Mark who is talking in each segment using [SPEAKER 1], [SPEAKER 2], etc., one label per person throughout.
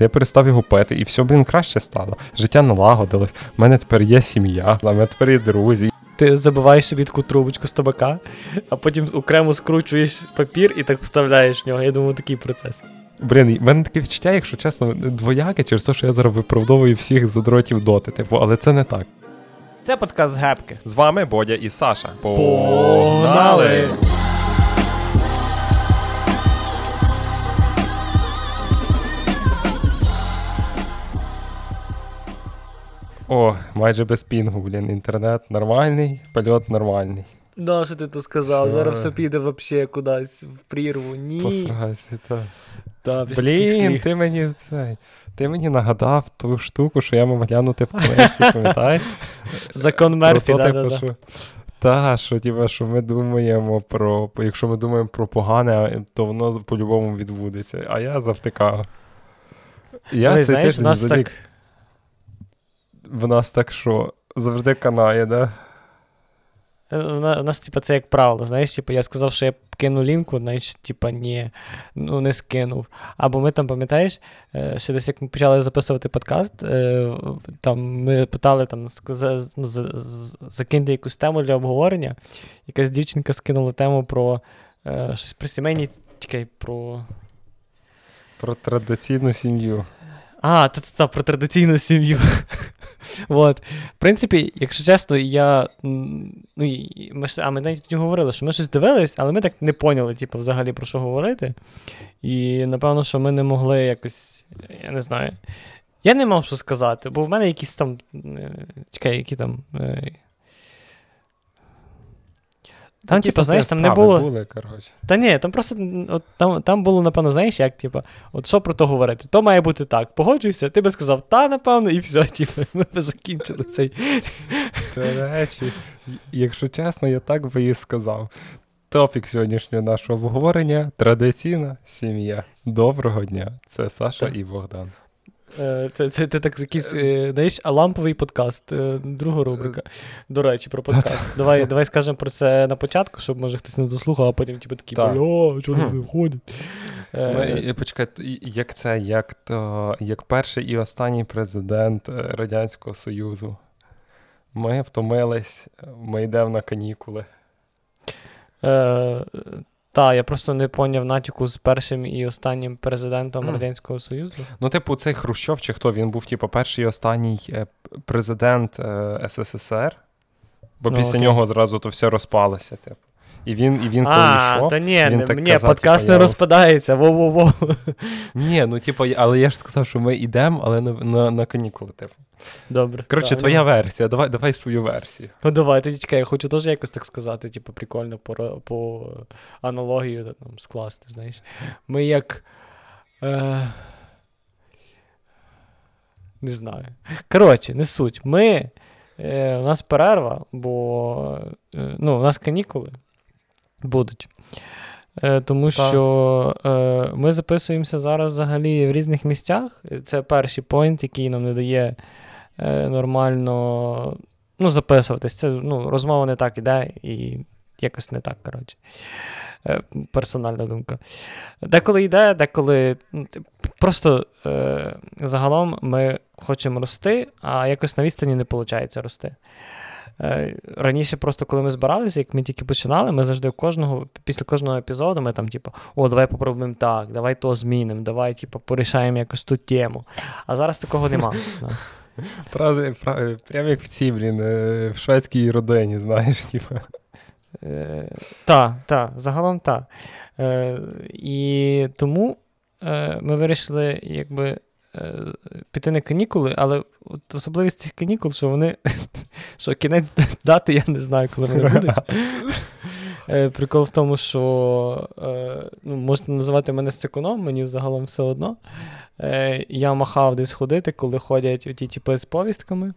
[SPEAKER 1] Я перестав його пити, і все, блін, краще стало. Життя налагодилось. У мене тепер є сім'я, у мене тепер є друзі.
[SPEAKER 2] Ти забиваєш собі таку трубочку з табака, а потім окремо скручуєш папір і так вставляєш в нього. Я думаю, такий процес.
[SPEAKER 1] Блін, в мене таке відчуття, якщо чесно, двояке через те, що я зараз виправдовую всіх задротів доти, типу, але це не так.
[SPEAKER 2] Це подкаст Гепки.
[SPEAKER 1] З вами Бодя і Саша.
[SPEAKER 2] Погнали!
[SPEAKER 1] О, майже без пінгу, блін. Інтернет нормальний, польот нормальний.
[SPEAKER 2] Да, що ти тут сказав?
[SPEAKER 1] Що?
[SPEAKER 2] Зараз все піде вообще кудись в прірву. Ні.
[SPEAKER 1] Посрайся, та.
[SPEAKER 2] Да,
[SPEAKER 1] Блін, ти мені цей, ти мені нагадав ту штуку, що я мав глянути в книжці, пам'ятаєш?
[SPEAKER 2] Закон Мерфі, да,
[SPEAKER 1] типу,
[SPEAKER 2] да, да.
[SPEAKER 1] що- Та, що, типу, що ми думаємо про. Якщо ми думаємо про погане, то воно по-любому відбудеться. А я завтикав. Я
[SPEAKER 2] Дивись,
[SPEAKER 1] цей
[SPEAKER 2] знаєш, у нас так.
[SPEAKER 1] В нас так що завжди канає, да?
[SPEAKER 2] е, У нас, типа, це як правило, знаєш, типа, я сказав, що я кину лінку, значить, типа, ні, ну не скинув. Або ми там, пам'ятаєш, е, ще десь як ми почали записувати подкаст, е, там ми питали там, ну, закиньте якусь тему для обговорення. Якась дівчинка скинула тему про е, щось про сімейні, чекай, про.
[SPEAKER 1] Про традиційну сім'ю.
[SPEAKER 2] А, та-та-та, про традиційну сім'ю. От. В принципі, якщо чесно, я. Ну, ми ж, а ми навіть тоді говорили, що ми щось дивились, але ми так не поняли, типу, взагалі про що говорити. І напевно, що ми не могли якось. Я не знаю. Я не мав що сказати, бо в мене якісь там. е, Чекай, які там. Там, типу, знаєш, там не було.
[SPEAKER 1] були.
[SPEAKER 2] Та ні, там просто от, там, там було, напевно, знаєш, як, типу, от що про то говорити? То має бути так. Погоджуйся, ти би сказав та, напевно, і все, типу, ми б закінчили цей.
[SPEAKER 1] До речі, якщо чесно, я так би і сказав. Топік сьогоднішнього нашого обговорення традиційна сім'я. Доброго дня. Це Саша
[SPEAKER 2] Так.
[SPEAKER 1] і Богдан.
[SPEAKER 2] Е, Це, це, це так якийсь, е, знаєш, ламповий подкаст, е, друга рубрика. До речі, про подкаст. Давай, давай скажемо про це на початку, щоб може хтось не дослухав, а потім типу такий,
[SPEAKER 1] Так.
[SPEAKER 2] бля, чого не виходить.
[SPEAKER 1] Почекай, як це, як то, як перший і останній президент Радянського Союзу. Ми втомились, ми йдемо на канікули.
[SPEAKER 2] Е, та, я просто не поняв натяку з першим і останнім президентом
[SPEAKER 1] mm.
[SPEAKER 2] Радянського Союзу.
[SPEAKER 1] Ну, типу, цей Хрущов чи хто? Він був, типу, перший і останній е, президент е, СССР, бо
[SPEAKER 2] Ну,
[SPEAKER 1] після
[SPEAKER 2] окей.
[SPEAKER 1] нього зразу то все розпалося, типу. І він, і він коли
[SPEAKER 2] А,
[SPEAKER 1] йшов.
[SPEAKER 2] та ні,
[SPEAKER 1] він так
[SPEAKER 2] ні
[SPEAKER 1] казав,
[SPEAKER 2] подкаст
[SPEAKER 1] типу,
[SPEAKER 2] не розпадається. Во-во-во.
[SPEAKER 1] Ні, ну типу, але я ж сказав, що ми йдемо, але на, на, на канікули, типу.
[SPEAKER 2] Добре.
[SPEAKER 1] Коротше,
[SPEAKER 2] Так,
[SPEAKER 1] твоя
[SPEAKER 2] ну,
[SPEAKER 1] версія, давай, давай свою версію.
[SPEAKER 2] Ну давай, тоді чекай, я хочу теж якось так сказати, типу, прикольно по, по аналогію там, скласти, знаєш. Ми як. Е... Не знаю. Коротше, не суть. Ми. Е, у нас перерва, бо е, ну, у нас канікули будуть. Е, тому
[SPEAKER 1] Так.
[SPEAKER 2] що е, ми записуємося зараз взагалі в різних місцях. Це перший поінт, який нам не дає е, нормально ну, записуватись. Це ну, розмова не так іде і якось не так, коротше. Е, персональна думка. Деколи йде, деколи. ну, Просто е, загалом ми хочемо рости, а якось на відстані не виходить рости. Е, раніше, просто коли ми збиралися, як ми тільки починали, ми завжди кожного, після кожного епізоду ми там, типу, о, давай попробуємо так, давай то змінимо, давай, типу, порішаємо якось ту тему. А зараз такого нема. да.
[SPEAKER 1] Фрази. Прям як в цій, блін, е, в шведській родині, знаєш, типу.
[SPEAKER 2] Е, та, та, загалом так. Е, і тому е, ми вирішили, якби. Е, Піти на канікули, але от особливість цих канікул, що вони. що кінець дати, я не знаю, коли вони будуть. Е, Прикол в тому, що е, ну, можете називати мене секоном, мені загалом все одно. Я махав десь ходити, коли ходять ті типи з повістками.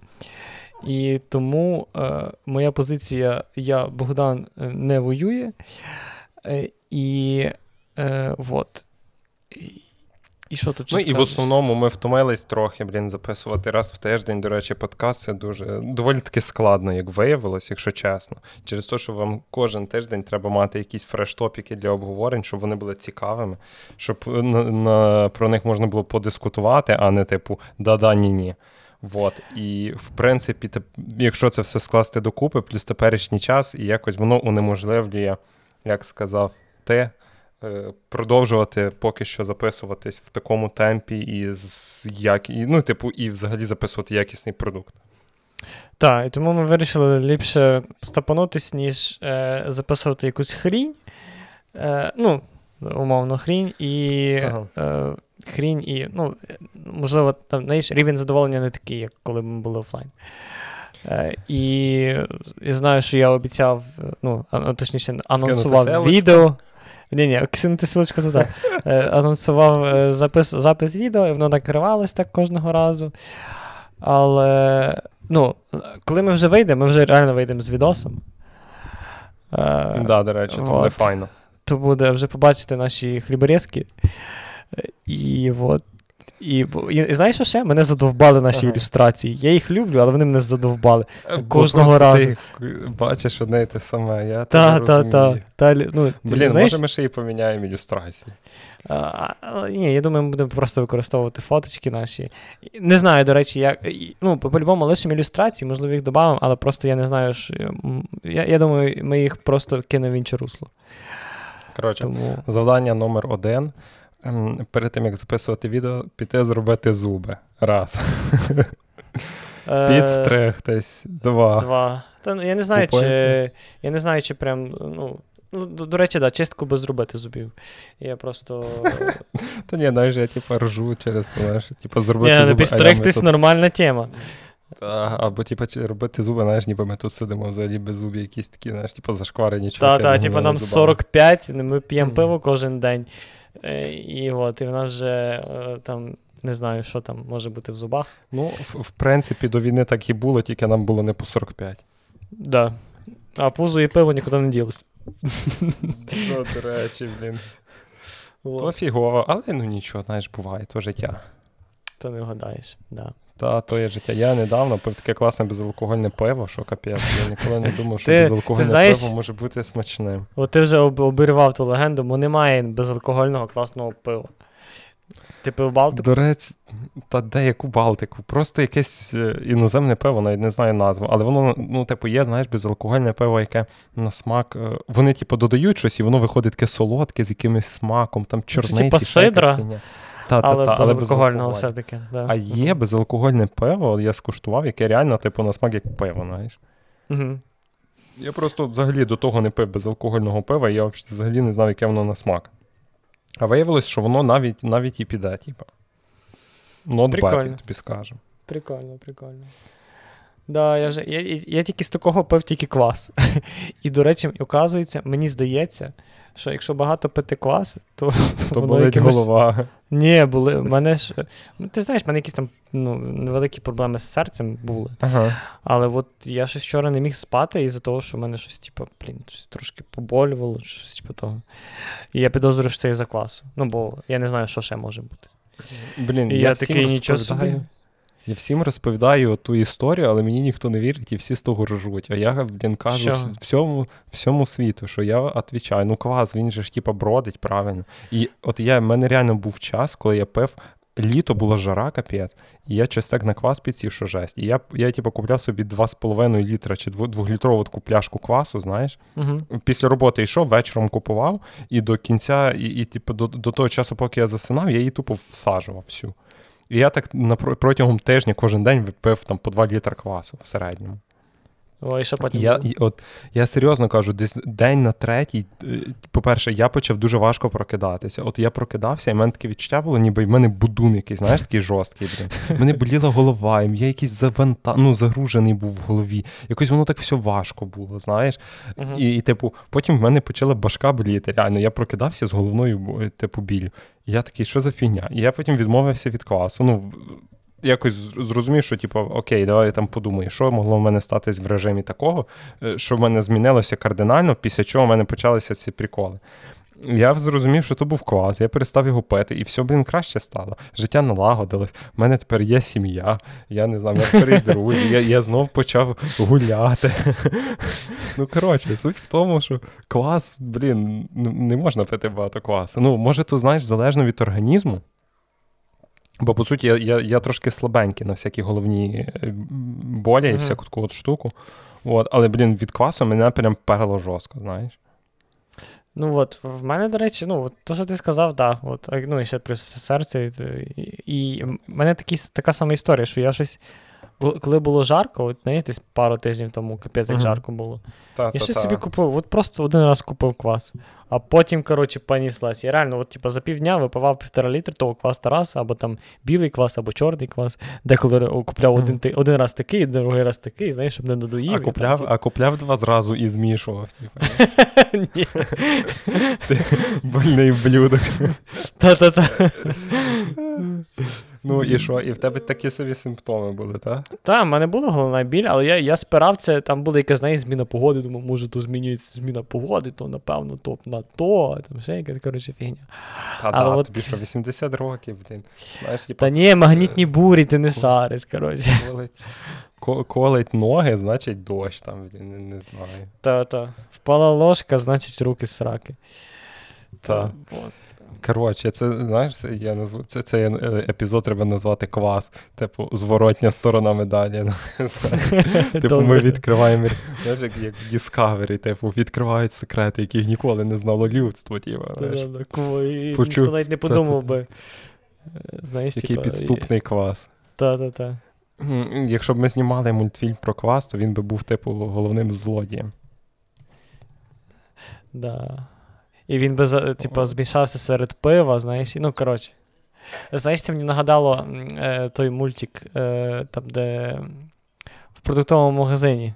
[SPEAKER 2] І тому е, моя позиція, я Богдан не воює. Е, і е, вот. І- що тут
[SPEAKER 1] Ну і в основному ми втомились трохи, блін, записувати раз в тиждень. До речі, подкаст це дуже доволі таки складно, як виявилось, якщо чесно. Через те, що вам кожен тиждень треба мати якісь фреш-топіки для обговорень, щоб вони були цікавими, щоб на, на, про них можна було подискутувати, а не типу да-да, ні-ні. Вот. І в принципі, теп- якщо це все скласти докупи, плюс теперішній час, і якось воно унеможливлює, як сказав ти, е, продовжувати поки що записуватись в такому темпі і з як... ну, типу, і взагалі записувати якісний продукт.
[SPEAKER 2] Так, і тому ми вирішили ліпше стапанутись, ніж е, записувати якусь хрінь. Е, ну, умовно, хрінь і.
[SPEAKER 1] Ага.
[SPEAKER 2] Е, хрінь і, ну, е, можливо, там, знаєш, рівень задоволення не такий, як коли ми були офлайн. Е, і я знаю, що я обіцяв, е, ну, точніше, анонсував відео. Ні, ні, кинути силочку туди. Е, анонсував е, запис, запис відео, і воно накривалось так кожного разу. Але, ну, коли ми вже вийдемо, ми вже реально вийдемо з відосом. Так,
[SPEAKER 1] да, до речі, то буде файно.
[SPEAKER 2] то буде вже побачити наші хліборезки. Е, І от. І, і, і знаєш, що ще? Мене задовбали наші
[SPEAKER 1] Ага.
[SPEAKER 2] ілюстрації. Я їх люблю, але вони мене задовбали. Кожного разу.
[SPEAKER 1] Ти бачиш одне і те саме. Я
[SPEAKER 2] Та, та, та. та ну,
[SPEAKER 1] Блін,
[SPEAKER 2] знаєш,
[SPEAKER 1] може ми ще і поміняємо ілюстрації.
[SPEAKER 2] а, а, ні, я думаю, ми будемо просто використовувати фоточки наші. Не знаю, до речі, як. Ну, по- по-любому лишимо ілюстрації, можливо, їх додамо, але просто я не знаю, що. Я, я думаю, ми їх просто кинемо в інше русло.
[SPEAKER 1] Коротше,
[SPEAKER 2] Тому.
[SPEAKER 1] завдання номер один. Ем, Перед тим, як записувати відео, піти зробити зуби. Раз.
[SPEAKER 2] е,
[SPEAKER 1] Підстригтись. Два.
[SPEAKER 2] Два. Та, ну, я не знаю, чи. Я не знаю, чи прям. Ну, ну до, до речі, да, чистку без зробити зубів. Я просто.
[SPEAKER 1] Та ні, знаєш, я типу ржу через то, знаєш, типу зробити
[SPEAKER 2] Ні,
[SPEAKER 1] зуби.
[SPEAKER 2] ну
[SPEAKER 1] я ми
[SPEAKER 2] підстригтись нормальна тема.
[SPEAKER 1] Та, Або, типу, робити зуби, знаєш, ніби ми тут сидимо взагалі без зубів, якісь такі, знаєш, типу зашкварені чуваки.
[SPEAKER 2] та,
[SPEAKER 1] з
[SPEAKER 2] типу нам
[SPEAKER 1] зубами.
[SPEAKER 2] 45, ми п'ємо пиво кожен день. Е, І от, і вона вже е, там. Не знаю, що там може бути в зубах.
[SPEAKER 1] Ну, в, в принципі, до війни так і було, тільки нам було не по 45.
[SPEAKER 2] Да. А пузо і пиво нікуди не ділось.
[SPEAKER 1] Ну, до речі, блін. То фігово, але ну нічого, знаєш, буває, то життя.
[SPEAKER 2] То не вгадаєш. Да.
[SPEAKER 1] Та, то є життя. Я недавно пив таке класне безалкогольне пиво, що капець. Я ніколи не думав, що
[SPEAKER 2] Ти-
[SPEAKER 1] безалкогольне
[SPEAKER 2] ти знаєш-
[SPEAKER 1] пиво може бути смачним.
[SPEAKER 2] От ти вже об- обірвав ту легенду, бо немає безалкогольного класного пива. Ти пив Балтику?
[SPEAKER 1] До речі, та де яку Балтику? Просто якесь е, іноземне пиво, навіть не знаю назву. Але воно, ну, типу, є, знаєш, безалкогольне пиво, яке на смак. е, Вони, типу, додають щось, і воно виходить таке солодке з якимось смаком, там чорниці.
[SPEAKER 2] типа
[SPEAKER 1] всяка
[SPEAKER 2] сидра.
[SPEAKER 1] Та, та,
[SPEAKER 2] але
[SPEAKER 1] та, але
[SPEAKER 2] безалкогольного все-таки. Да.
[SPEAKER 1] А є безалкогольне пиво, я скуштував, яке реально, типу, на смак як пиво, знаєш.
[SPEAKER 2] Угу.
[SPEAKER 1] Я просто взагалі до того не пив безалкогольного пива, і я взагалі не знав, яке воно на смак. А виявилось, що воно навіть, навіть і піде, типу. Ну, тобі скажемо.
[SPEAKER 2] Прикольно, прикольно. Да, я, вже, я, я, тільки з такого пив тільки квас. І, до речі, оказується, мені здається, що якщо багато пити квас, то,
[SPEAKER 1] То болить
[SPEAKER 2] якимось-
[SPEAKER 1] голова.
[SPEAKER 2] Ні, були. Мене ж. Ти знаєш, в мене якісь там ну, невеликі проблеми з серцем були.
[SPEAKER 1] Ага.
[SPEAKER 2] Але от я щось вчора не міг спати із-за того, що в мене щось, типу, блін, щось трошки поболювало, щось типу того. І я підозрюю, що це із-за квасу. Ну, бо я не знаю, що ще може бути.
[SPEAKER 1] Блін,
[SPEAKER 2] І
[SPEAKER 1] я,
[SPEAKER 2] я такий, нічого собі.
[SPEAKER 1] Я всім розповідаю ту історію, але мені ніхто не вірить і всі з того ржуть. А я, блін, кажу
[SPEAKER 2] Що?
[SPEAKER 1] всьому, всьому світу, що я відповідаю, ну квас, він же ж типа бродить, правильно. І от я, в мене реально був час, коли я пив. Літо була жара, капець, і я щось так на квас підсів, що жесть. І я, я типу, купляв собі 2,5 літра чи 2-літрову таку пляшку квасу, знаєш.
[SPEAKER 2] Угу.
[SPEAKER 1] Після роботи йшов, вечором купував, і до кінця, і, і типу, до, до того часу, поки я засинав, я її тупо всаджував всю. І я так на, протягом тижня кожен день випив там по 2 літра квасу в середньому.
[SPEAKER 2] Ой, що потім.
[SPEAKER 1] Я, і от, я серйозно кажу, десь день на третій, е, по-перше, я почав дуже важко прокидатися. От я прокидався, і в мене таке відчуття було, ніби в мене будун якийсь, знаєш, такий жорсткий. Блін. Мене боліла голова, і я якийсь заванта... ну, загружений був в голові. Якось воно так все важко було, знаєш.
[SPEAKER 2] Мгм.
[SPEAKER 1] І, і, типу, потім в мене почала башка боліти. Реально, я прокидався з головною бо- типу, біллю. І я такий, що за фігня? І я потім відмовився від квасу. Ну, якось зрозумів, що, типу, окей, давай я там подумаю, що могло в мене статись в режимі такого, е, що в мене змінилося кардинально, після чого в мене почалися ці приколи. Я зрозумів, що то був квас, я перестав його пити, і все, блін, краще стало. Життя налагодилось. У мене тепер є сім'я, я не знаю, я тепер друзі, я я знов почав гуляти. Ну, коротше, суть в тому, що квас, блін, не можна пити багато квасу. Ну, може, то знаєш, залежно від організму. Бо, по суті, я я, я трошки слабенький на всякі головні е, болі і всяку таку от штуку. От, Але, блін, від квасу мене прям перло жорстко, знаєш.
[SPEAKER 2] Ну от, в мене, до речі, ну, от, то, що ти сказав, так. От, ну, і ще при серці. І, і в мене такі, така сама історія, що я щось коли було жарко, от знаєш, десь пару тижнів тому капець як жарко було.
[SPEAKER 1] Та,
[SPEAKER 2] я ще собі купив, от просто один раз купив квас, а потім, коротше, поніслась. Я реально, от, типу, за півдня випивав півтора літра того квас Тарас, або там білий квас, або чорний квас. Деколи купляв один один раз такий, другий раз такий, знаєш, щоб не надоїв.
[SPEAKER 1] А купляв
[SPEAKER 2] там,
[SPEAKER 1] а купляв два зразу і змішував. Типу.
[SPEAKER 2] Ні.
[SPEAKER 1] Больний блюдок.
[SPEAKER 2] Та-та-та.
[SPEAKER 1] Ну і що? І в тебе такі собі симптоми були, так?
[SPEAKER 2] Так, в мене була головна біль, але я я спирав це, там була якась знаєш, зміна погоди, думаю, може, то змінюється зміна погоди, то напевно то на то, там ще якась коротше фігня.
[SPEAKER 1] Та так, от... тобі що 80 років, блін. Знаєш, типу...
[SPEAKER 2] Та ні, магнітні бурі, ти не сариш, коротше.
[SPEAKER 1] Колить, ноги, значить дощ там, не, не знаю.
[SPEAKER 2] Та-та. Впала ложка, значить руки сраки.
[SPEAKER 1] Так. Коротше, це знаєш, я назву це, цей е, епізод треба назвати квас, типу, зворотня сторона медалі. Типу, ми відкриваємо знаєш, як, як Discovery, типу, відкривають секрети, яких ніколи не знало людство. Типу,
[SPEAKER 2] Ніхто навіть не подумав би. Знаєш,
[SPEAKER 1] Який підступний квас.
[SPEAKER 2] Так-так-так.
[SPEAKER 1] Якщо б ми знімали мультфільм про квас, то він би був, типу, головним злодієм.
[SPEAKER 2] Да. І він би типу, змішався серед пива, знаєш. Ну, коротше. Знаєш, це мені нагадало е, той мультик, е, там, де в продуктовому магазині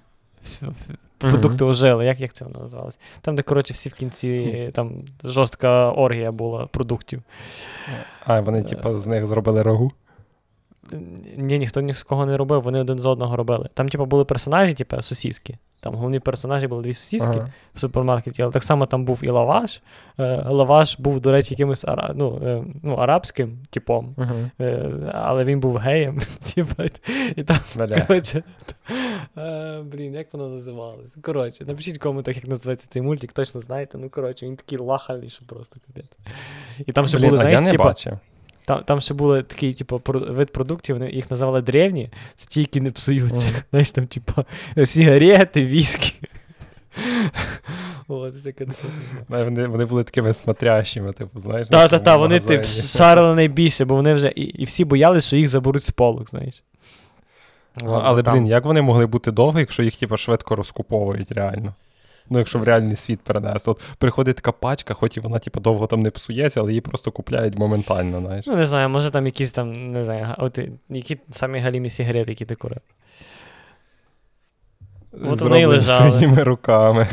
[SPEAKER 2] продукти mm-hmm. ожили. Як як це воно називалось? Там, де, коротше, всі в кінці там жорстка оргія була продуктів.
[SPEAKER 1] А, вони, типу, з них зробили рагу?
[SPEAKER 2] Ні, ніхто ні з кого не робив, вони один з одного робили. Там, типу, були персонажі, типу, сусідські. Там головні персонажі були дві сусідські ага. в супермаркеті, але так само там був і лаваш. Е, лаваш був, до речі, якимось ара... ну, е, ну, арабським типом, ага. е, але він був геєм. і там, коротше, Блін, як воно називалось? Коротше, напишіть в коментах, як називається цей мультик, точно знаєте. Ну, коротше, він такий лахальний, що просто капець. І там ще були, знаєш, типу,
[SPEAKER 1] бачив.
[SPEAKER 2] Там там ще були такий, типу, вид продуктів, вони їх називали древні, це ті, які не псуються. Mm. Знаєш, там, типу, сигарети, віскі. От, це
[SPEAKER 1] Вони вони були такими смотрящими, типу, знаєш.
[SPEAKER 2] Так, так, так, вони ти шарили найбільше, бо вони вже і, і всі боялися, що їх заберуть з полок, знаєш.
[SPEAKER 1] Але, блін, як вони могли бути довго, якщо їх, типу, швидко розкуповують реально? Ну, якщо в реальний світ перенести. От приходить така пачка, хоч і вона, типу, довго там не псується, але її просто купляють моментально, знаєш.
[SPEAKER 2] Ну, не знаю, може там якісь там, не знаю, от які самі галімі сигарети, які ти курив.
[SPEAKER 1] От вони лежали. своїми руками.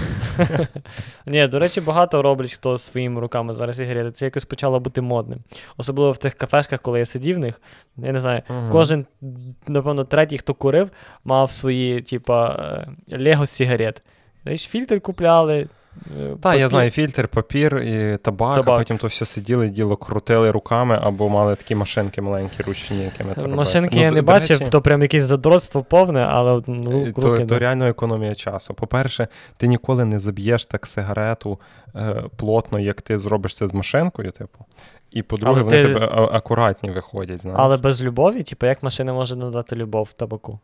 [SPEAKER 2] Ні, до речі, багато роблять хто своїми руками зараз сигарети. Це якось почало бути модним. Особливо в тих кафешках, коли я сидів в них. Я не знаю, uh кожен, напевно, третій, хто курив, мав свої, типа, лего сигарет. Десь фільтр купляли.
[SPEAKER 1] Е, так, я знаю, фільтр, папір і табак, табак, а потім то все сиділи, діло крутили руками або мали такі машинки маленькі, ручні, якими то
[SPEAKER 2] Машинки
[SPEAKER 1] ну,
[SPEAKER 2] я не бачив, речі, то прям якесь задротство повне, але ну,
[SPEAKER 1] е, то, то реально економія часу. По-перше, ти ніколи не заб'єш так сигарету е, плотно, як ти зробиш це з машинкою, типу. І по-друге, але вони ти... тебе акуратні виходять. знаєш.
[SPEAKER 2] Але без любові, типу, як машина може надати любов табаку?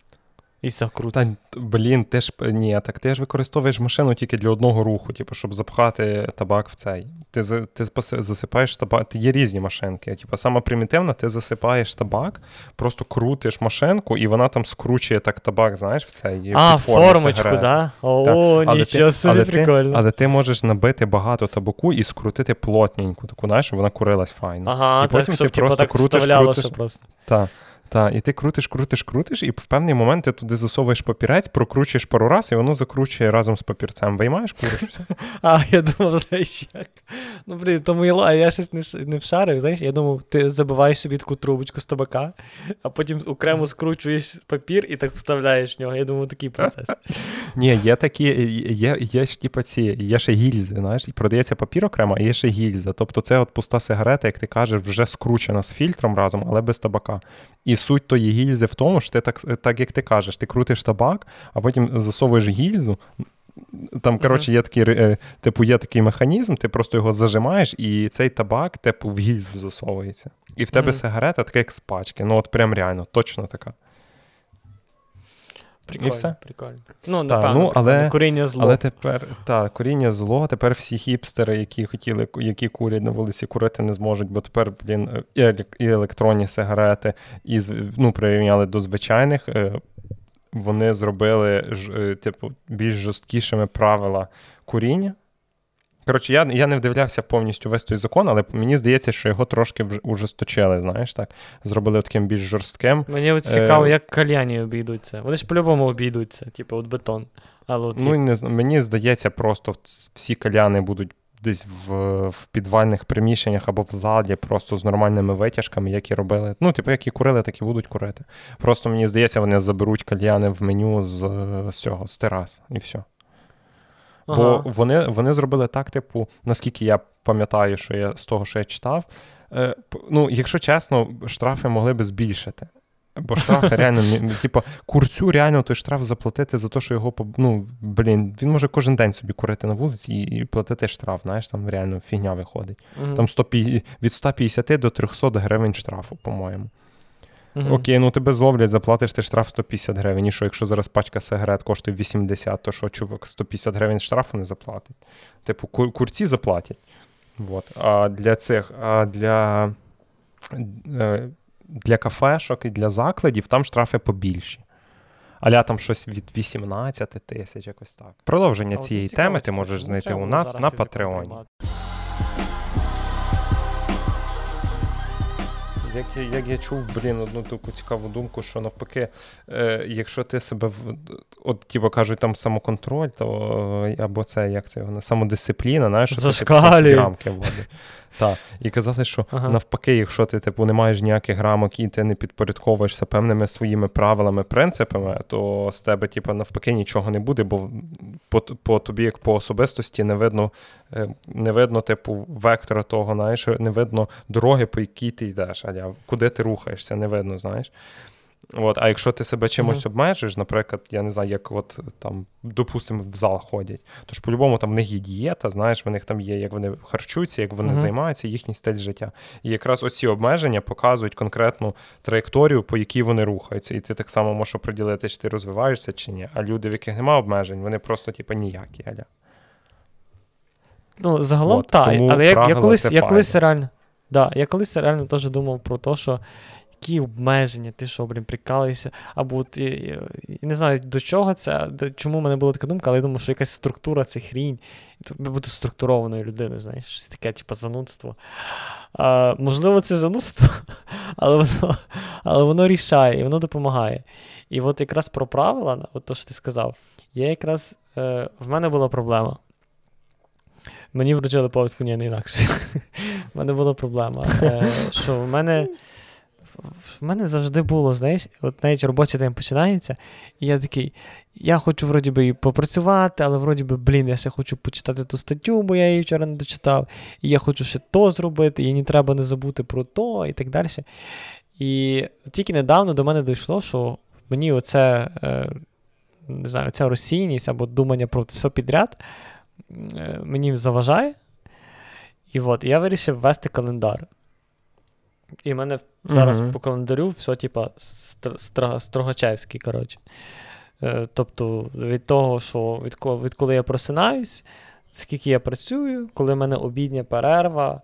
[SPEAKER 2] І закрутить.
[SPEAKER 1] Та, блін, ти ж ні, так ти ж використовуєш машину тільки для одного руху, типу, щоб запхати табак в цей. Ти ти засипаєш табак, є різні машинки. Типу, сама примітивна, ти засипаєш табак, просто крутиш машинку, і вона там скручує так табак, знаєш, в цей.
[SPEAKER 2] А, формочку? Да? О, так. нічого собі але прикольно.
[SPEAKER 1] Ти, але ти можеш набити багато табаку і скрутити плотненьку, таку, знаєш, щоб вона курилась файно.
[SPEAKER 2] Ага,
[SPEAKER 1] і потім
[SPEAKER 2] так, щоб,
[SPEAKER 1] ти типу, просто
[SPEAKER 2] так
[SPEAKER 1] крутиш, крутиш.
[SPEAKER 2] просто.
[SPEAKER 1] Так Так, і ти крутиш, крутиш, крутиш, і в певний момент ти туди засовуєш папірець, прокручуєш пару раз, і воно закручує разом з папірцем. Виймаєш, куриш.
[SPEAKER 2] А, я думав, знаєш, як. Ну, блін, тому я, я щось не, не вшарив, знаєш, я думав, ти забиваєш собі таку трубочку з табака, а потім окремо скручуєш папір і так вставляєш в нього. Я думав, такий процес.
[SPEAKER 1] Ні, є такі, є є ж типу, ці, є ще гільзи, знаєш, і продається папір окремо, а є ще гільза. Тобто це от пуста сигарета, як ти кажеш, вже скручена з фільтром разом, але без табака. І суть тої гільзи в тому, що ти так, так як ти кажеш, ти крутиш табак, а потім засовуєш гільзу. Там, коротше, є такий е, типу, є такий механізм, ти просто його зажимаєш, і цей табак, типу, в гільзу засовується. І в тебе сигарета така, як з пачки. Ну, от прям реально, точно така.
[SPEAKER 2] Прикольно,
[SPEAKER 1] і все.
[SPEAKER 2] прикольно. Ну, напевно,
[SPEAKER 1] ну, але,
[SPEAKER 2] коріння зло.
[SPEAKER 1] Але тепер, та, коріння зло, тепер всі хіпстери, які хотіли, які курять на вулиці, курити не зможуть, бо тепер, блін, і електронні сигарети, і ну, прирівняли до звичайних. Е, вони зробили ж, типу, більш жорсткішими правила куріння. Коротше, я я не вдивлявся повністю весь той закон, але мені здається, що його трошки ужесточили, знаєш, так? Зробили таким більш жорстким.
[SPEAKER 2] Мені от цікаво, е... як кальяні обійдуться. Вони ж по-любому обійдуться, типу, от бетон. Але
[SPEAKER 1] Ну, не, Мені здається, просто всі каляни будуть десь в в підвальних приміщеннях або в залі, просто з нормальними витяжками, які робили. Ну, типу, які курили, так і будуть курити. Просто мені здається, вони заберуть кальяни в меню з, з цього, з терас, і все. Ага. Бо вони вони зробили так, типу, наскільки я пам'ятаю, що я з того, що я читав. Е, Ну, якщо чесно, штрафи могли би збільшити. Бо штрафи реально, типу, курцю реально той штраф заплатити за те, що його ну, блін, він може кожен день собі курити на вулиці і, і платити штраф. Знаєш, там реально фігня виходить. uh Там 100, від 150 до 300 гривень штрафу, по-моєму. Uh Окей, ну тебе зловлять, заплатиш ти штраф 150 гривень. І що, якщо зараз пачка сигарет коштує 80, то що, чувак, 150 гривень штрафу не заплатить? Типу, кур- курці заплатять. Вот. А для цих, а для. Е, для кафешок і для закладів там штрафи побільші. Аля там щось від 18 тисяч, якось так. Продовження а цієї теми ти можеш знайти у нас на Патреоні. Як я як я чув, блін, одну таку цікаву думку, що навпаки, е, якщо ти себе от типу, кажуть, там самоконтроль, то або це як це його самодисципліна, знаєш, що ти типу, рамки вводить. Так. І казали, що ага. навпаки, якщо ти типу, не маєш ніяких рамок і ти не підпорядковуєшся певними своїми правилами, принципами, то з тебе, типу, навпаки, нічого не буде, бо по по тобі, як по особистості, не видно, е, не видно, типу, вектора того, знаєш, не видно дороги, по якій ти йдеш, а куди ти рухаєшся, не видно, знаєш. От, А якщо ти себе чимось mm-hmm. обмежуєш, наприклад, я не знаю, як от там, допустимо, в зал ходять, то ж по-любому там в них є дієта, знаєш, в них там є, як вони харчуються, як вони mm-hmm. займаються, їхній стиль життя. І якраз оці обмеження показують конкретну траєкторію, по якій вони рухаються. І ти так само можеш оприділити, чи ти розвиваєшся, чи ні. А люди, в яких немає обмежень, вони просто, типу, ніякі. Аля.
[SPEAKER 2] Ну, загалом так. Але я, я колись я колись реально. Да, я колись реально теж думав про те, що які обмеження, ти що, блін, прикалуєшся. Або от, я, я, я не знаю, до чого це, до, чому в мене була така думка, але я думаю, що якась структура це хрінь. Бути структурованою людиною, знаєш, щось таке, типу, занудство. А, Можливо, це занудство, але воно але воно рішає і воно допомагає. І от якраз про правила, от то, що ти сказав, я якраз е, в мене була проблема. Мені вручили повістку, ні, не інакше. В мене була проблема. Е, що в мене в мене завжди було, знаєш, от навіть робочий день починається, і я такий, я хочу вроді би і попрацювати, але вроді би, блін, я ще хочу почитати ту статтю, бо я її вчора не дочитав, і я хочу ще то зробити, і не треба не забути про то, і так далі. І тільки недавно до мене дійшло, що мені оце, е, не знаю, ця розсійність або думання про все підряд е, мені заважає. І от, я вирішив ввести календар. І в мене зараз uh-huh. по календарю все, типа, Строгачевський, коротше. Е, тобто, від того, що від, відколи я просинаюсь, скільки я працюю, коли в мене обідня перерва,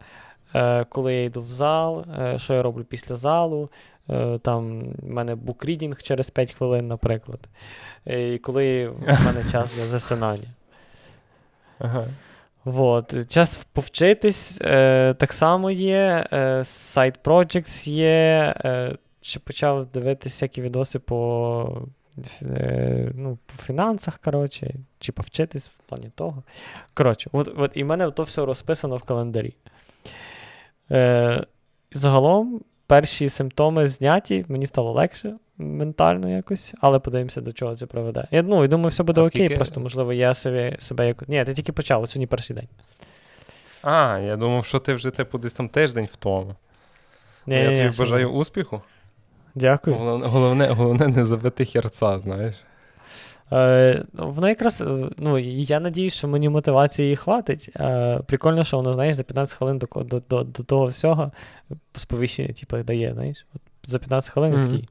[SPEAKER 2] е, коли я йду в зал, е, що я роблю після залу. Там в мене букрідінг через 5 хвилин, наприклад. І коли в мене час для засинання.
[SPEAKER 1] Ага.
[SPEAKER 2] Вот. Час повчитись е, так само є. Е, Side Projects є. Е, ще почав дивитися всякі відоси по е, ну, по фінансах, коротше, чи повчитись в плані того. Коротше, от, от і в мене то все розписано в календарі. Е, Загалом, перші симптоми зняті, мені стало легше ментально якось, але подивимося, до чого це приведе. Я ну, я думаю, все буде
[SPEAKER 1] А
[SPEAKER 2] окей,
[SPEAKER 1] скільки-
[SPEAKER 2] просто, можливо, я собі, себе як. Ні, ти тільки почав, от сьогодні перший день.
[SPEAKER 1] А, я думав, що ти вже типу десь там тиждень в тому.
[SPEAKER 2] Ні,
[SPEAKER 1] я
[SPEAKER 2] ні,
[SPEAKER 1] тобі
[SPEAKER 2] ні,
[SPEAKER 1] бажаю
[SPEAKER 2] сьогодні.
[SPEAKER 1] успіху.
[SPEAKER 2] Дякую.
[SPEAKER 1] Головне, головне, головне не забити херца, знаєш.
[SPEAKER 2] Е, воно якраз, е, ну, я надіюсь, що мені мотивації її хватить. Е, прикольно, що воно, знаєш, за 15 хвилин до, до, до, до того всього сповіщення, типу, дає, знаєш. От за 15 хвилин
[SPEAKER 1] Мгм.
[SPEAKER 2] такий.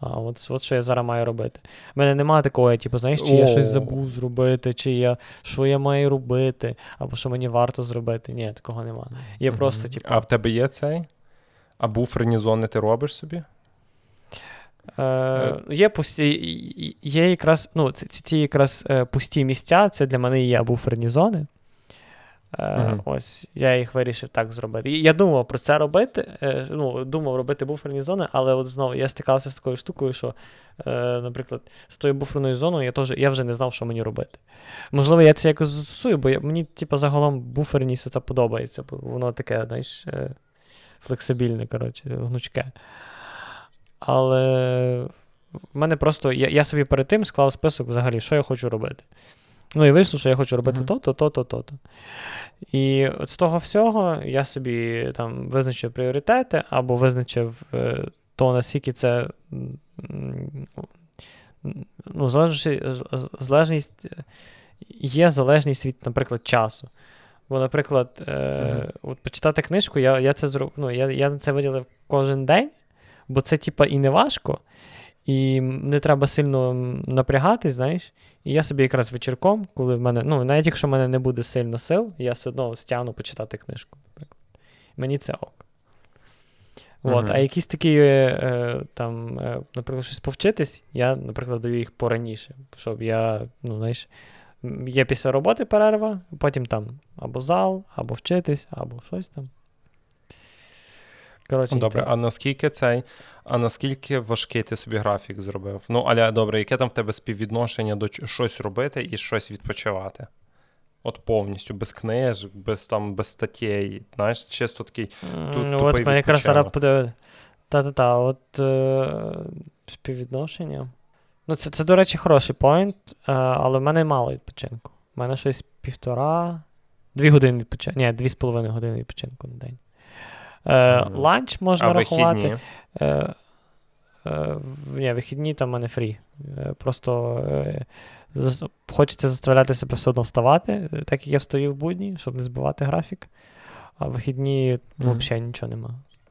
[SPEAKER 2] А от, от що я зараз маю робити. У мене немає такого, типу, знаєш, чи я щось забув зробити, чи я що я маю робити, або що мені варто зробити. Ні, такого немає. Є
[SPEAKER 1] Мгм.
[SPEAKER 2] просто, типу.
[SPEAKER 1] А в тебе є цей? А буферні зони ти робиш собі?
[SPEAKER 2] Е, є пусті, є якраз, ну, ці, ці якраз е, пусті місця, це для мене є буферні зони.
[SPEAKER 1] Мгм.
[SPEAKER 2] Ось я їх вирішив так зробити. Я думав про це робити. Е, ну, думав робити буферні зони, але от знову я стикався з такою штукою, що, е, наприклад, з тою буферною зоною я теж я вже не знав, що мені робити. Можливо, я це якось застосую, бо я, мені, типу, загалом буферність це подобається, бо воно таке, знаєш, флексибільне, коротше, гнучке. Але в мене просто я, я собі перед тим склав список взагалі, що я хочу робити. Ну і вийшло, що я хочу робити
[SPEAKER 1] Мгм.
[SPEAKER 2] то-то, то-то, то-то. І з того всього я собі там визначив пріоритети або визначив е, то, наскільки це. Ну, залежність, залежність є залежність від, наприклад, часу. Бо, наприклад, е,
[SPEAKER 1] Мгм.
[SPEAKER 2] от почитати книжку, я, я це зроб... ну, я, я на це виділив кожен день, бо це, типа, і не важко, і не треба сильно напрягатись, знаєш. І я собі якраз вечірком, коли в мене, ну, навіть якщо в мене не буде сильно сил, я все одно стягну почитати книжку, наприклад. Мені це ок. От,
[SPEAKER 1] Мгм.
[SPEAKER 2] А якісь такі, е, там, е, наприклад, щось повчитись, я, наприклад, даю їх пораніше, щоб я, ну, знаєш, є після роботи перерва, потім там або зал, або вчитись, або щось там. Коротше,
[SPEAKER 1] Ну, Добре, а наскільки цей, а наскільки важкий ти собі графік зробив? Ну, аля, добре, яке там в тебе співвідношення до щось робити і щось відпочивати? От повністю, без книжок, без там, без статей, знаєш, чисто такий. Тут
[SPEAKER 2] ну,
[SPEAKER 1] тупий
[SPEAKER 2] от мене якраз зараз буде. Та-та-та, от е, співвідношення. Ну, це, це, до речі, хороший поінт, е, але в мене мало відпочинку. У мене щось півтора, дві години відпочинку. Ні, дві з половиною години відпочинку на день. Е, Ланч можна
[SPEAKER 1] а
[SPEAKER 2] рахувати.
[SPEAKER 1] вихідні?
[SPEAKER 2] Е, е, ні, вихідні там в мене фрі. Е, просто е, хочеться заставляти себе все одно вставати, так як я встаю в будні, щоб не збивати графік. А вихідні
[SPEAKER 1] Мгм.
[SPEAKER 2] взагалі нічого нема.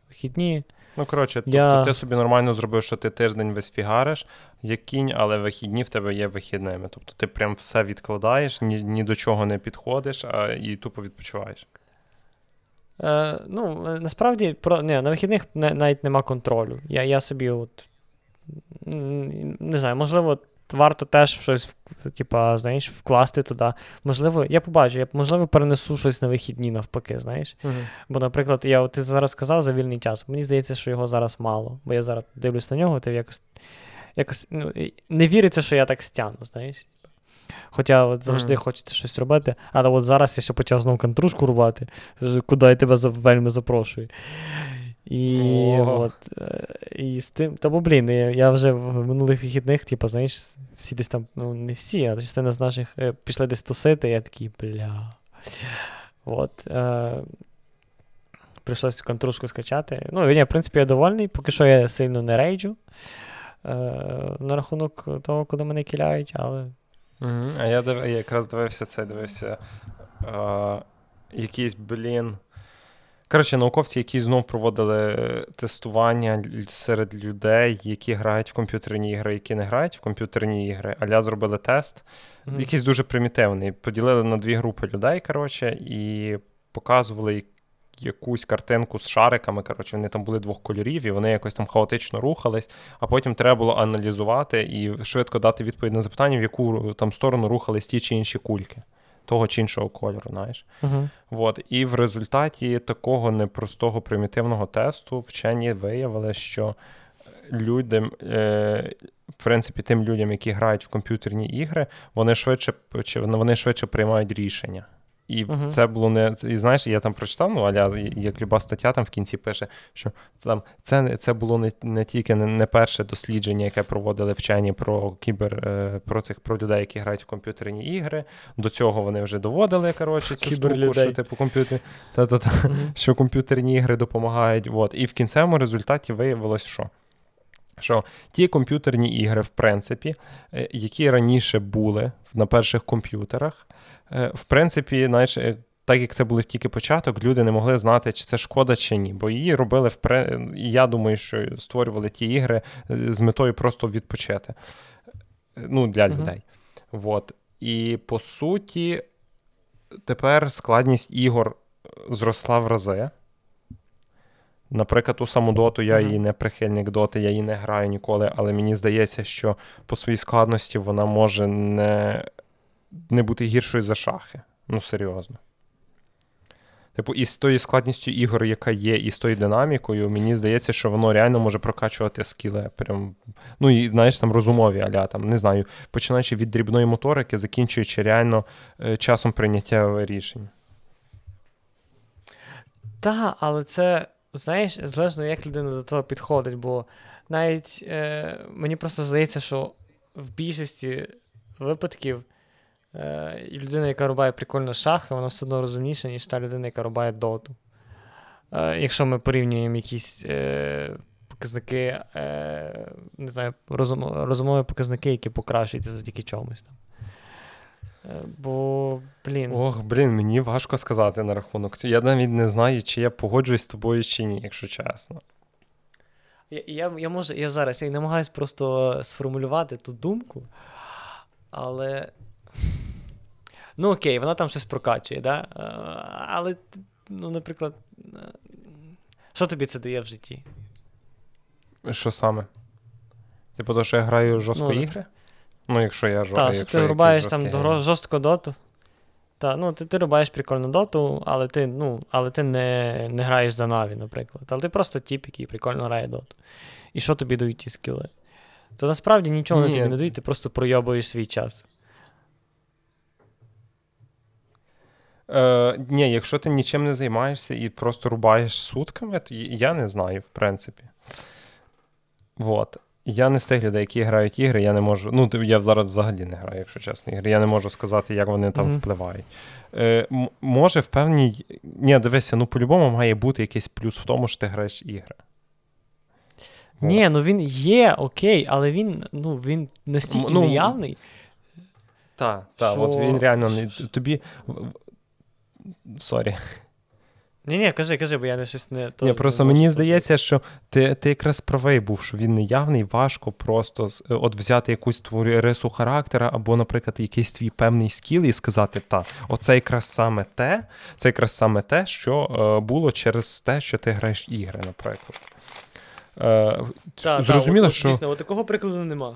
[SPEAKER 2] Вихідні.
[SPEAKER 1] Ну, коротше, тобто
[SPEAKER 2] Я-
[SPEAKER 1] ти собі нормально зробив, що ти тиждень весь фігариш, як кінь, але вихідні в тебе є вихідними. Тобто ти прям все відкладаєш, ні, ні до чого не підходиш, а і тупо відпочиваєш.
[SPEAKER 2] Е, ну, е, насправді, про, ні, на вихідних не, навіть нема контролю. Я, я собі от. Не знаю, можливо, варто теж щось типа, знаєш, вкласти туди. Можливо, я побачу, я можливо перенесу щось на вихідні навпаки, знаєш. Бо, наприклад, я от ти зараз сказав за вільний час. Мені здається, що його зараз мало. Бо я зараз дивлюсь на нього, то якось, якось ну, не віриться, що я так стягну, знаєш. Хоча от завжди
[SPEAKER 1] Мгм.
[SPEAKER 2] хочеться щось робити, але от зараз я ще почав знову контрушку рубати, куди я тебе вельми запрошую. І
[SPEAKER 1] О.
[SPEAKER 2] от, е, і з тим, бо, блін, я, вже в минулих вихідних, типу, знаєш, всі десь там, ну не всі, а частина з наших е, пішли десь тусити, я такий, бля. От. Е, прийшлося контрушку скачати. Ну, ні, в принципі, я довольний, поки що я сильно не рейджу. Е, на рахунок того, куди мене киляють, але.
[SPEAKER 1] Угу. А я, див... я якраз дивився це, дивився. Е... Якийсь, блін. Коротше, науковці, які знов проводили тестування серед людей, які грають в комп'ютерні ігри, які не грають в комп'ютерні ігри. Аля зробили тест,
[SPEAKER 2] Мгм.
[SPEAKER 1] якийсь дуже примітивний. Поділили на дві групи людей, коротше, і показували якусь картинку з шариками. Коротше, вони там були двох кольорів, і вони якось там хаотично рухались, а потім треба було аналізувати і швидко дати відповідь на запитання, в яку там сторону рухались ті чи інші кульки. Того чи іншого кольору, знаєш.
[SPEAKER 2] Угу.
[SPEAKER 1] От. І в результаті такого непростого примітивного тесту вчені виявили, що людям, е, в принципі, тим людям, які грають в комп'ютерні ігри, вони швидше вони швидше приймають рішення. І uh-huh. це було не. І знаєш, я там прочитав, ну аля, як люба стаття там в кінці пише, що там це це було не не тільки не, не перше дослідження, яке проводили вчені про кібер, е, про цих про людей, які грають в комп'ютерні ігри. До цього вони вже доводили коротше, цю штуку, що типу комп'ютер, та-та-та, uh-huh. що комп'ютерні ігри допомагають. От. І в кінцевому результаті виявилось, що. Що ті комп'ютерні ігри, в принципі, е, які раніше були на перших комп'ютерах, в принципі, знаєш, е, так як це був тільки початок, люди не могли знати, чи це шкода, чи ні. Бо її робили в і я думаю, що створювали ті ігри е, з метою просто відпочити ну, для uh-huh. людей. Вот. І по суті, тепер складність ігор зросла в рази. Наприклад, у саму доту я її не прихильник доти, я її не граю ніколи, але мені здається, що по своїй складності вона може не не бути гіршою за шахи. Ну, серйозно. Типу, і з тою складністю ігор, яка є, і з тою динамікою, мені здається, що воно реально може прокачувати скіли. Прям, Ну і знаєш, там розумові аля, там, не знаю, починаючи від дрібної моторики, закінчуючи реально е, часом прийняття рішень.
[SPEAKER 2] Так, але це, знаєш, залежно, як людина до того підходить, бо навіть е, мені просто здається, що в більшості випадків. Е, і людина, яка рубає прикольно шахи, вона все одно розумніша, ніж та людина, яка рубає доту. Е, якщо ми порівнюємо якісь е, показники, не знаю, розумові показники, які покращуються завдяки чомусь там. Бо, блін.
[SPEAKER 1] Ох, блін, мені важко сказати на рахунок. Я навіть не знаю, чи я погоджуюсь з тобою, чи ні, якщо чесно.
[SPEAKER 2] Я я, я, можу, я зараз я намагаюся просто сформулювати ту думку, але Ну, окей, вона там щось прокачує, да? Е, але, ну, наприклад, е, що тобі це дає в житті?
[SPEAKER 1] Що саме? Типу, то, що я граю жорстко ну, ігри? Ну, якщо я
[SPEAKER 2] жорстко. Так, що ти рубаєш там гри. жорстко доту. Так, ну ти ти рубаєш прикольну доту, але ти ну, але ти не не граєш за Наві, наприклад. Але ти просто тіп, який прикольно грає доту. І що тобі дають ті скіли? То насправді нічого Ні. тобі не дають, ти просто пройобуєш свій час.
[SPEAKER 1] Е, Ні, якщо ти нічим не займаєшся і просто рубаєш сутками, то я не знаю, в принципі. Вот. Я не з тих людей, які грають ігри, я не можу. Ну, я зараз взагалі не граю, якщо чесно, ігри. Я не можу сказати, як вони там mm-hmm. впливають. Е, Може, в певній. Ні, дивися, ну по-любому має бути якийсь плюс в тому, що ти граєш ігри.
[SPEAKER 2] Ні, ну він є, окей, але він ну, він настільки ну, неявний.
[SPEAKER 1] Так, так, що... от він реально не тобі. Sorry.
[SPEAKER 2] Ні, ні, кажи, кажи, бо я не щось не.
[SPEAKER 1] Ні, Просто не мені здається, що ти ти якраз правий був, що він неявний, важко просто от взяти якусь твою рису характера, або, наприклад, якийсь твій певний skill і сказати, та, оце якраз саме те, це якраз саме те, що е, було через те, що ти граєш ігри, наприклад. Е,
[SPEAKER 2] та, Зрозуміло, та, от, що. Дійсно, от такого прикладу нема.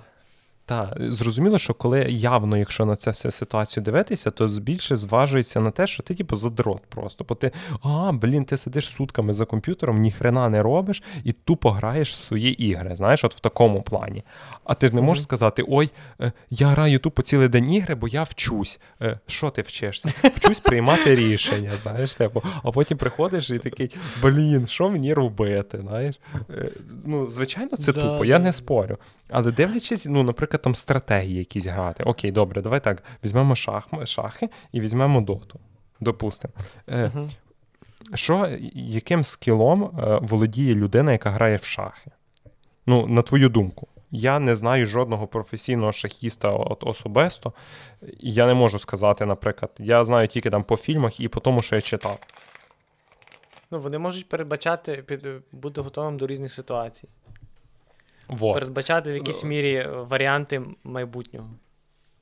[SPEAKER 1] Так, зрозуміло, що коли явно, якщо на цю ситуацію дивитися, то більше зважується на те, що ти типу задрот просто. Бо ти, а, блін, ти сидиш сутками за комп'ютером, ніхрена не робиш і тупо граєш в свої ігри. Знаєш, от в такому плані. А ти ж не можеш сказати: ой, е, я граю тупо цілий день ігри, бо я вчусь. Е, що ти вчишся? Вчусь приймати рішення, знаєш, типу. А потім приходиш і такий, блін, що мені робити? знаєш? Е, ну, Звичайно, це да, тупо, я не спорю. Але дивлячись, ну, наприклад, там стратегії якісь грати. Окей, добре, давай так. Візьмемо шах, шахи і візьмемо доту. Допустимо. Uh-huh. Що, яким скілом е, володіє людина, яка грає в шахи? Ну, на твою думку. Я не знаю жодного професійного шахіста от особисто. Я не можу сказати, наприклад, я знаю тільки там по фільмах і по тому, що я читав.
[SPEAKER 2] Ну, вони можуть передбачати, бути готовим до різних ситуацій. Вот. Передбачати в якійсь мірі варіанти майбутнього.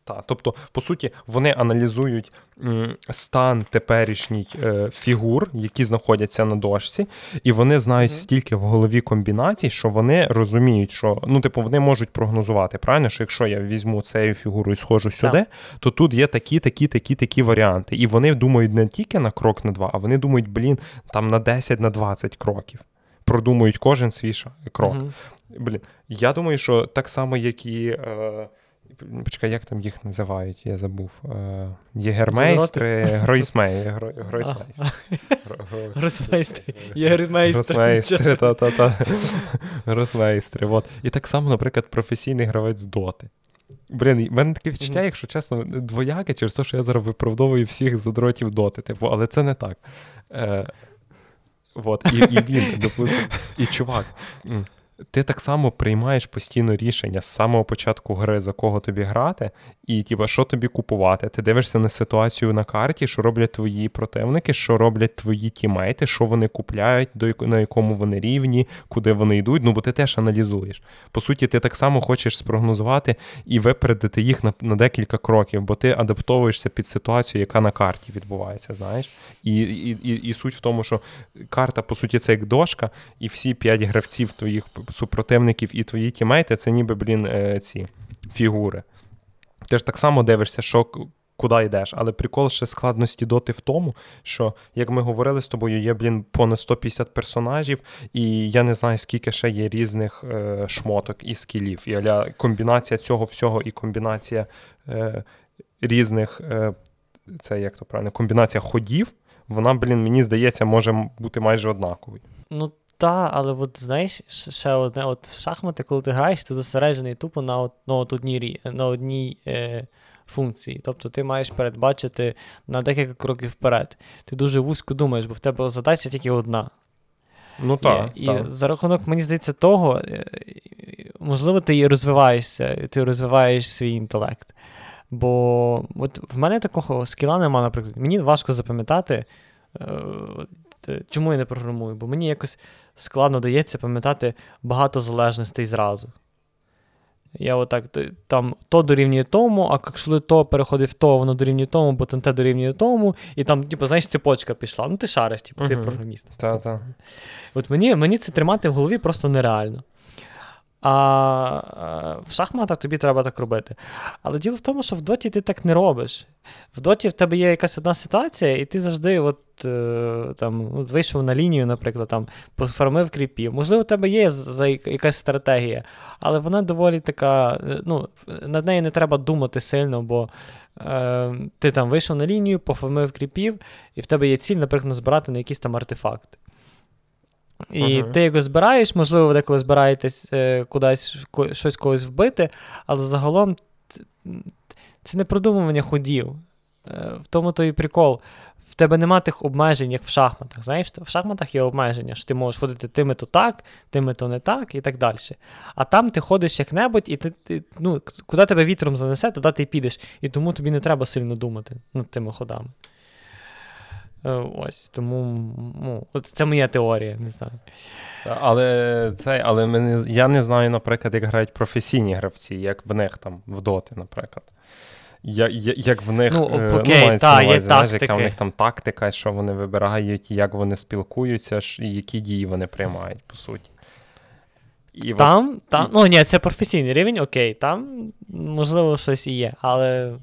[SPEAKER 1] Так, тобто, по суті, вони аналізують м, стан теперішній е, фігур, які знаходяться на дошці, і вони знають mm-hmm. стільки в голові комбінацій, що вони розуміють, що ну, типу, вони можуть прогнозувати. Правильно, що якщо я візьму цю фігуру і схожу сюди, так. то тут є такі, такі, такі, такі варіанти. І вони думають не тільки на крок на два, а вони думають, блін, там на 10, на 20 кроків продумують кожен свій крок. Uh-huh. Блін, я думаю, що так само, як і. Е, Почекай, як там їх називають? Я забув. Е, Єгермейстри, Гройсмейстри.
[SPEAKER 2] Гройсмейстри.
[SPEAKER 1] І так само, наприклад, професійний гравець Доти. Блін, в мене таке відчуття, якщо чесно, двояке через те, що я зараз виправдовую всіх задротів доти, типу, але це не так. Вот, і і він, допустим, і чувак, ти так само приймаєш постійно рішення з самого початку гри, за кого тобі грати, і тіба, що тобі купувати. Ти дивишся на ситуацію на карті, що роблять твої противники, що роблять твої тімейти, що вони купляють, до на якому вони рівні, куди вони йдуть. Ну бо ти теж аналізуєш. По суті, ти так само хочеш спрогнозувати і випередити їх на, на декілька кроків, бо ти адаптовуєшся під ситуацію, яка на карті відбувається. Знаєш, і, і, і, і суть в тому, що карта, по суті, це як дошка, і всі п'ять гравців твоїх супротивників і твої тімейти це ніби, блін, е, ці фігури. Ти ж так само дивишся, що. Куди йдеш, але прикол ще складності доти в тому, що, як ми говорили з тобою, є, блін, понад 150 персонажів, і я не знаю, скільки ще є різних е, шмоток і скілів. І аля комбінація цього всього і комбінація е, різних, е, це як то правильно, комбінація ходів, вона, блін, мені здається, може бути майже однаковою.
[SPEAKER 2] Ну, та, але от знаєш, ще одне, от шахмати, коли ти граєш, ти зосереджений тупо на от, на от одній на одній е, функції. Тобто ти маєш передбачити на декілька кроків вперед. Ти дуже вузько думаєш, бо в тебе задача тільки одна.
[SPEAKER 1] Ну так.
[SPEAKER 2] І, і за рахунок, мені здається, того, е, можливо, ти і розвиваєшся, ти розвиваєш свій інтелект. Бо от в мене такого скіла нема, наприклад, мені важко запам'ятати. Е, чому я не програмую? Бо мені якось складно дається пам'ятати багато залежностей зразу. Я отак там то дорівнює тому, а якщо то переходить в то, воно дорівнює тому, бо там те дорівнює тому, і там, типу, знаєш, цепочка пішла. Ну, ти шариш, типу, ти програміст.
[SPEAKER 1] Та-та.
[SPEAKER 2] От мені мені це тримати в голові просто нереально. А в шахматах тобі треба так робити. Але діло в тому, що в доті ти так не робиш. В доті в тебе є якась одна ситуація, і ти завжди от, е, там, от вийшов на лінію, наприклад, там, пофармив кріпів. Можливо, в тебе є якась стратегія, але вона доволі така. Е, ну, Над нею не треба думати сильно, бо е, ти там вийшов на лінію, пофармив кріпів, і в тебе є ціль, наприклад, збирати на якийсь там артефакт. І uh-huh. ти його збираєш, можливо, ви деколи збираєтесь е, кудись щось когось вбити, але загалом це не продумування ходів. Е, в тому то і прикол. В тебе нема тих обмежень, як в шахматах. Знаєш, в шахматах є обмеження, що ти можеш ходити тими то так, тими то не так, і так далі. А там ти ходиш як-небудь, і ти, ти ну, куди тебе вітром занесе, туди ти підеш. І тому тобі не треба сильно думати над тими ходами. Е, ось, тому ну, от це моя теорія, не знаю.
[SPEAKER 1] Але це, але мене, я не знаю, наприклад, як грають професійні гравці, як в них там в доти, наприклад. Я, я, Як в них
[SPEAKER 2] ну, е, окей, ну, та, увазі, є знаєш,
[SPEAKER 1] яка в них там тактика, що вони вибирають, як вони спілкуються, і які дії вони приймають, по суті.
[SPEAKER 2] І Там, от... там, ну ні, це професійний рівень, окей, там можливо щось і є, але.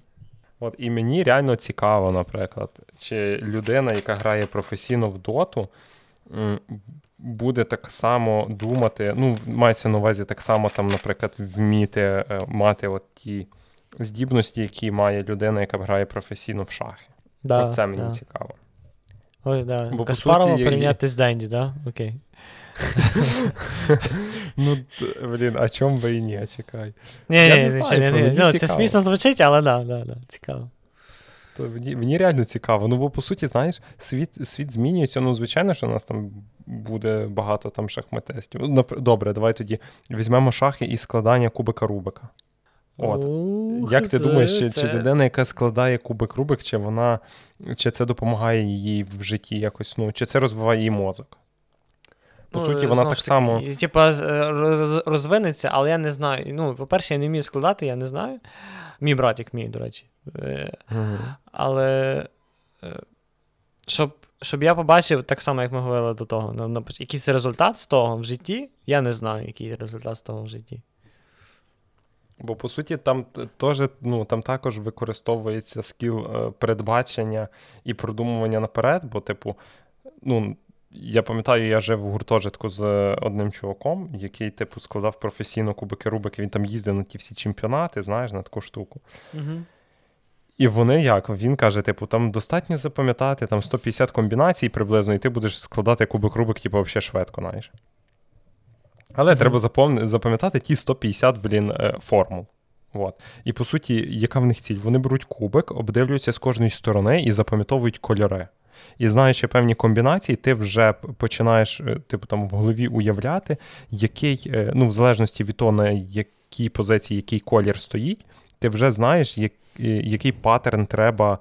[SPEAKER 1] От І мені реально цікаво, наприклад, чи людина, яка грає професійно в доту, буде так само думати, ну, мається на увазі так само, там, наприклад, вміти е, мати от ті здібності, які має людина, яка грає професійно в шахи. Да, Оце мені
[SPEAKER 2] да.
[SPEAKER 1] цікаво.
[SPEAKER 2] Ой, да. Бо, Каспарова суті, прийняти з Денді, да? Окей.
[SPEAKER 1] Ну, блін, а чому би і ні, чекай.
[SPEAKER 2] Ні, ні, ні, ну, Це смішно звучить, але да, да, да, цікаво.
[SPEAKER 1] Мені мені реально цікаво. Ну, бо, по суті, знаєш, світ світ змінюється. Ну, звичайно, що у нас там буде багато там шахматистів. Ну, добре, давай тоді візьмемо шахи і складання кубика Рубика. От. Ух, Як ти це, думаєш, чи, це... чи людина, яка складає кубик Рубик, чи вона, чи це допомагає їй в житті якось, ну, чи це розвиває її мозок? По ну, суті, вона так само.
[SPEAKER 2] Типа е, розвинеться, але я не знаю. Ну, по-перше, я не вмію складати, я не знаю. Мій братик мій, до речі. Угу. Але е, щоб щоб я побачив, так само, як ми говорили до того, на, на, якийсь результат з того в житті, я не знаю, який результат з того в житті.
[SPEAKER 1] Бо, по суті, там теж, ну, там також використовується скіл передбачення і продумування наперед, бо, типу, ну, я пам'ятаю, я жив в гуртожитку з одним чуваком, який, типу, складав професійно кубики Рубики, він там їздив на ті всі чемпіонати, знаєш, на таку штуку.
[SPEAKER 2] Угу.
[SPEAKER 1] І вони як? Він каже: типу, там достатньо запам'ятати там 150 комбінацій приблизно, і ти будеш складати кубик Рубик, типу, взагалі швидко, знаєш. Але mm-hmm. треба запам'ятати ті 150, блін, е, формул. От. І по суті, яка в них ціль? Вони беруть кубик, обдивлюються з кожної сторони і запам'ятовують кольори. І знаючи певні комбінації, ти вже починаєш, е, типу, там в голові уявляти, який, е, ну, в залежності від того, на якій позиції який колір стоїть, ти вже знаєш, як, який паттерн треба,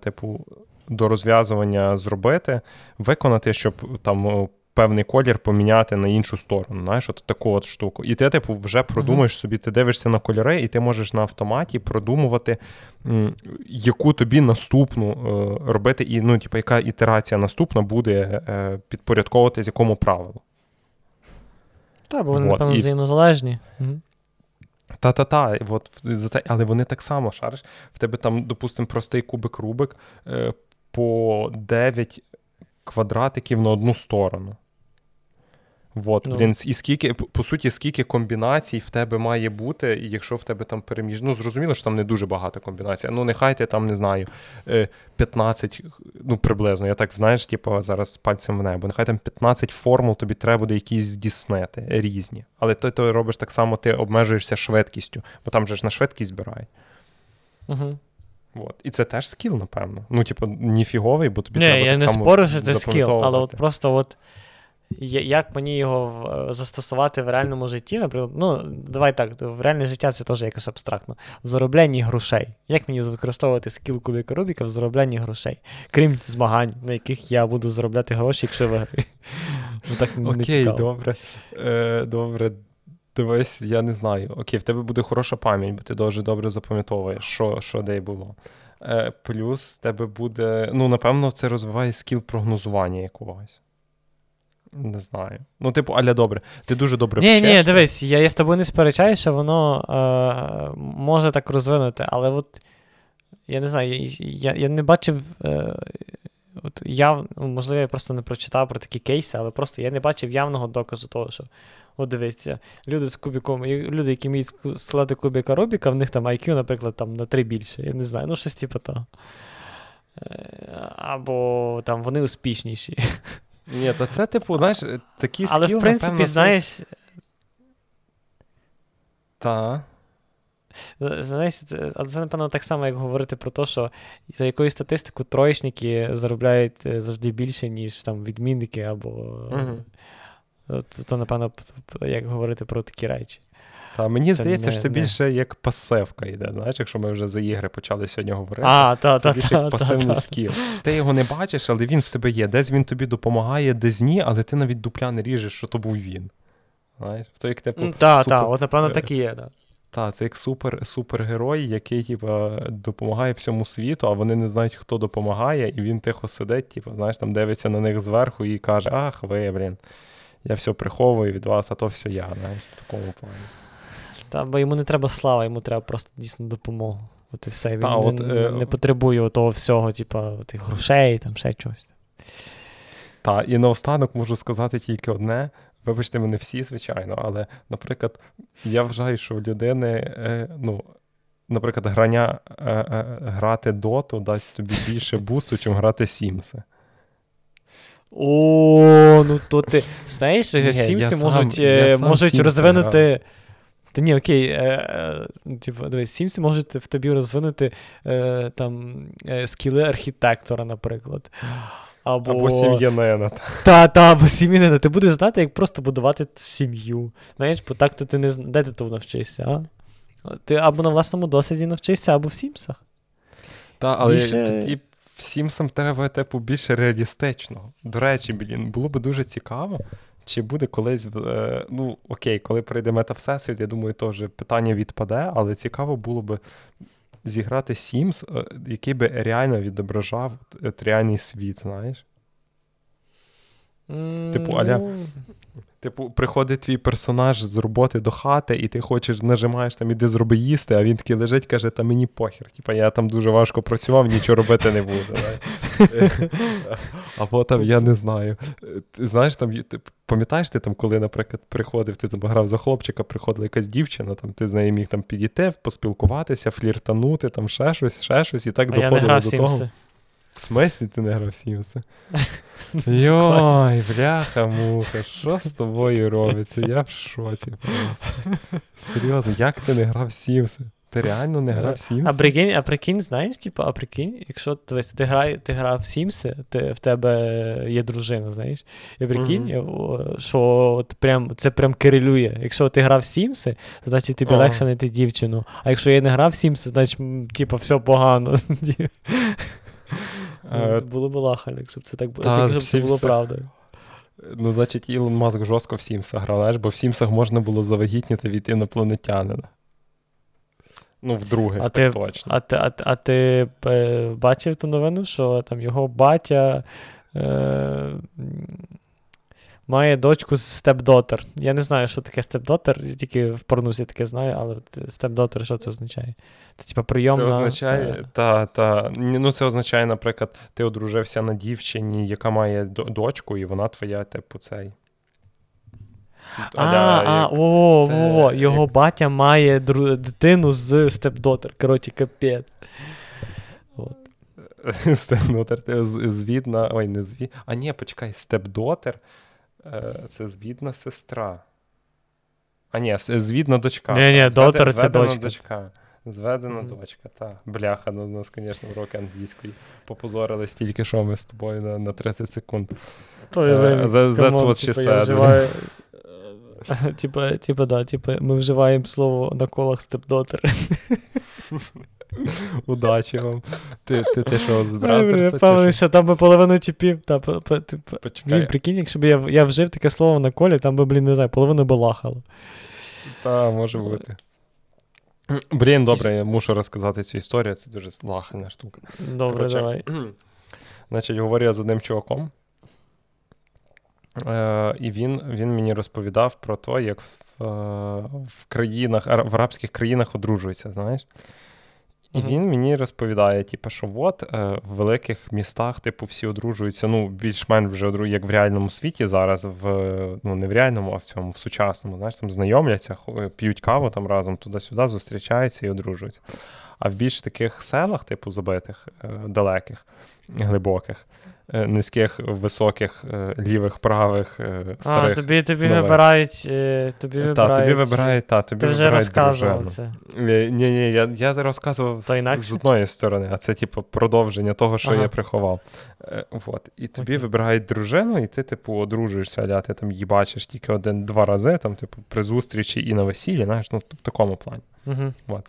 [SPEAKER 1] типу, до розв'язування зробити, виконати, щоб там певний колір поміняти на іншу сторону. Знаєш, от таку от штуку. І ти, типу, вже продумаєш собі, ти дивишся на кольори, і ти можеш на автоматі продумувати, яку тобі наступну е, робити, і ну, типу, яка ітерація наступна буде е, підпорядковувати з якому правилу.
[SPEAKER 2] Так, бо вони, вот. напевно, взаємозалежні.
[SPEAKER 1] Та-та-та, от, але вони так само шариш. В тебе там, допустимо, простий кубик Рубик е, по 9 квадратиків на одну сторону. Вот, ну. блін, і скільки, по суті, скільки комбінацій в тебе має бути, і якщо в тебе там переміж... Ну, зрозуміло, що там не дуже багато комбінацій. Ну, нехай ти там, не знаю, 15, е, ну, приблизно, я так, знаєш, типу, зараз пальцем в небо. Нехай там 15 формул тобі треба буде якісь здійснити різні. Але ти то робиш так само, ти обмежуєшся швидкістю, бо там же ж на швидкість збирають.
[SPEAKER 2] Угу.
[SPEAKER 1] Вот. І це теж скіл, напевно. Ну, типу, ніфіговий, бо тобі
[SPEAKER 2] не,
[SPEAKER 1] треба.
[SPEAKER 2] Я
[SPEAKER 1] так
[SPEAKER 2] не
[SPEAKER 1] само
[SPEAKER 2] спорю, що це скіл, але от просто от як мені його е, застосувати в реальному житті, наприклад, ну, давай так, в реальне життя це теж якось абстрактно. В зароблянні грошей. Як мені використовувати скіл кубіка Рубіка в зароблянні грошей? Крім змагань, на яких я буду заробляти гроші, якщо виграю. Ну, так
[SPEAKER 1] Окей, добре. Е, Добре. Дивись, я не знаю. Окей, в тебе буде хороша пам'ять, бо ти дуже добре запам'ятовуєш, що що де було. Е, Плюс в тебе буде. Ну, напевно, це розвиває скіл прогнозування якогось. Не знаю. Ну, типу, аля добре. Ти дуже добре
[SPEAKER 2] ні, вчишся. Ні, дивись, я, я з тобою не сперечаю, що воно е, може так розвинути, але от я не знаю, я я, не бачив. Е, от яв, ну, Можливо, я просто не прочитав про такі кейси, але просто я не бачив явного доказу того, що от дивіться, люди з кубіком, люди, які вміють складати кубіка Рубіка, в них там IQ, наприклад, там на 3 більше. Я не знаю, ну щось типу того. Е, або там вони успішніші.
[SPEAKER 1] Ні, то це, типу, знаєш, такі
[SPEAKER 2] Але, в принципі,
[SPEAKER 1] напевно,
[SPEAKER 2] знаєш.
[SPEAKER 1] Та.
[SPEAKER 2] Знаєш, але це, напевно, так само, як говорити про те, що за якоюсь статистикою троєчники заробляють е, завжди більше, ніж там відмінники, або.
[SPEAKER 1] Угу.
[SPEAKER 2] То, напевно, як говорити про такі речі.
[SPEAKER 1] Та мені це здається, не, що це не. більше як пасивка йде. Знаєш, якщо ми вже за ігри почали сьогодні говорити,
[SPEAKER 2] а, та,
[SPEAKER 1] це
[SPEAKER 2] та,
[SPEAKER 1] більше
[SPEAKER 2] та,
[SPEAKER 1] як пасивний скіл. Ти його не бачиш, але він в тебе є. Десь він тобі допомагає, десь ні, але ти навіть дупля не ріжеш, що то був він. Знаєш? То як типу,
[SPEAKER 2] Так, так, от напевно так і є.
[SPEAKER 1] Так, це як супер, супергерой, який типу, допомагає всьому світу, а вони не знають, хто допомагає, і він тихо сидить, типу, знаєш, там дивиться на них зверху і каже: Ах, ви, блін, я все приховую від вас, а то все я. знаєш, в такому плані.
[SPEAKER 2] Та, бо йому не треба слава, йому треба просто дійсно допомогу. От і все. Він Та, от, не, е... не потребує того всього, типу, тих грошей, там ще чогось.
[SPEAKER 1] Так, і наостанок можу сказати тільки одне. Вибачте, мене всі, звичайно, але, наприклад, я вважаю, що в людини, е, ну, наприклад, грання, е, е, грати доту дасть тобі більше бусту, чим грати Сімси.
[SPEAKER 2] О, ну то ти знаєш, Сімси можуть сам, можуть розвинути. Грав. Та ні, окей, е, е, типу, дивись, Сімсі можуть в тобі розвинути е, там е, скіли архітектора, наприклад. Або
[SPEAKER 1] або сім'янина.
[SPEAKER 2] Та, та, або сім'янина. Ти будеш знати, як просто будувати сім'ю. Знаєш, бо так то ти не де ти то навчишся, а? Ти або на власному досвіді навчишся, або в Сімсах.
[SPEAKER 1] Так, але Більше... тоді Сімсам треба, типу, більше реалістично. До речі, блін, було би дуже цікаво. Чи буде колись, е, ну окей, коли прийде мета Всесвіт, я думаю, теж питання відпаде, але цікаво було би зіграти Sims, е, який би реально відображав реальний світ, знаєш? Типу, аля.
[SPEAKER 2] Ну,
[SPEAKER 1] Типу, приходить твій персонаж з роботи до хати, і ти хочеш, нажимаєш там, іди зроби їсти, а він такий лежить, каже, та мені похер. Типа я там дуже важко працював, нічого робити не буду. Або там, я не знаю. Ти знаєш, там, ти пам'ятаєш, ти там, коли, наприклад, приходив, ти там грав за хлопчика, приходила якась дівчина, там ти з нею міг там підійти, поспілкуватися, фліртанути, там ще щось, ще щось, і так доходило до того. В смислі ти не грав Сімси? Йой, бляха, муха, що з тобою робиться? Я в шоці просто. Серйозно, як ти не грав Сімси? Ти реально не грав Сімси?
[SPEAKER 2] А прикинь, а прикинь, знаєш, типу, а прикинь, якщо дивись, ти грає, ти грав в Сімси, ти, в тебе є дружина, знаєш. І прикинь, о, що от прям, це прям корелює. Якщо ти грав в Сімси, значить тобі
[SPEAKER 1] Ага.
[SPEAKER 2] легше знайти дівчину. А якщо я не грав в Сімси, значить, типу, все погано.
[SPEAKER 1] Е,
[SPEAKER 2] Було б лахально, якщо б це так було.
[SPEAKER 1] та,
[SPEAKER 2] щоб
[SPEAKER 1] всі
[SPEAKER 2] це було
[SPEAKER 1] все-
[SPEAKER 2] правдою.
[SPEAKER 1] Ну, значить, Ілон Маск жорстко в Сімсах грав, бо в Сімсах можна було завагітніти від інопланетянина. Ну, вдруге,
[SPEAKER 2] А
[SPEAKER 1] так
[SPEAKER 2] ти-
[SPEAKER 1] точно.
[SPEAKER 2] А ти, а, а ти е, бачив ту новину, що там його батя е, має дочку з степдотер. Я не знаю, що таке степдотер, я тільки в порнусі таке знаю, але степдотер, що це означає? Це типа прийомна.
[SPEAKER 1] Це означає,
[SPEAKER 2] е,
[SPEAKER 1] та, та, ну це означає, наприклад, ти одружився на дівчині, яка має дочку, і вона твоя, типу, цей.
[SPEAKER 2] А, а,
[SPEAKER 1] як-
[SPEAKER 2] о,
[SPEAKER 1] це
[SPEAKER 2] о, його
[SPEAKER 1] як-
[SPEAKER 2] батя має дру- дитину з степдотер. Коротше, капець.
[SPEAKER 1] Степдотер, ти звідна. Ой, не звід. А ні, почекай, степдотер це звідна сестра. А ні, звідна дочка.
[SPEAKER 2] Ні-ні,
[SPEAKER 1] Зведе-
[SPEAKER 2] дотер це дочка.
[SPEAKER 1] дочка. Зведена
[SPEAKER 2] Мгм.
[SPEAKER 1] дочка, так. Бляха, ну, у нас, звісно, уроки англійської. Попозорились тільки що ми з тобою на, на 30 секунд.
[SPEAKER 2] То
[SPEAKER 1] Е,
[SPEAKER 2] я
[SPEAKER 1] that- that's common,
[SPEAKER 2] типа, вживаю, е, Типа, типа, да, типа, ми вживаємо слово на колах stepdaughter.
[SPEAKER 1] Удачі вам. Ти, ти, ти що, з
[SPEAKER 2] Я
[SPEAKER 1] Brazzers'а? чи
[SPEAKER 2] впевнений,
[SPEAKER 1] що?
[SPEAKER 2] там би половину типів. Та. Блін, прикинь, якщо б я, я вжив таке слово на колі, там би, блін, не знаю, половину би лахало.
[SPEAKER 1] Та, може бути. Блін, добре, я мушу розказати цю історію, це дуже лахана штука.
[SPEAKER 2] Добре,
[SPEAKER 1] Коротше,
[SPEAKER 2] давай.
[SPEAKER 1] Значить, говорю я з одним чуваком. Е, і він, він мені розповідав про те, як в, е, в країнах, в арабських країнах одружуються, знаєш. І
[SPEAKER 2] Мгм.
[SPEAKER 1] він мені розповідає, типу, що от е, в великих містах, типу, всі одружуються, ну, більш-менш вже одру- як в реальному світі зараз, в, ну, не в реальному, а в цьому, в сучасному, знаєш, там знайомляться, п'ють каву там разом туди-сюди, зустрічаються і одружуються. А в більш таких селах, типу, забитих, е, далеких, глибоких, е, низьких, високих, е, лівих, правих, е,
[SPEAKER 2] А, тобі, тобі
[SPEAKER 1] нових.
[SPEAKER 2] вибирають. е, Тобі
[SPEAKER 1] Та, тобі вибирають, та, тобі
[SPEAKER 2] Ти вже
[SPEAKER 1] вибирають
[SPEAKER 2] розказував
[SPEAKER 1] дружину.
[SPEAKER 2] це.
[SPEAKER 1] Ні, ні, я, я розказував
[SPEAKER 2] То
[SPEAKER 1] з одної сторони, а це, типу, продовження того, що
[SPEAKER 2] Ага.
[SPEAKER 1] я приховав. Е, вот. І тобі
[SPEAKER 2] Окей.
[SPEAKER 1] вибирають дружину, і ти, типу, одружуєшся, аля ти там її бачиш тільки один-два рази, там, типу, при зустрічі і на весіллі, знаєш, ну, в такому плані.
[SPEAKER 2] Угу.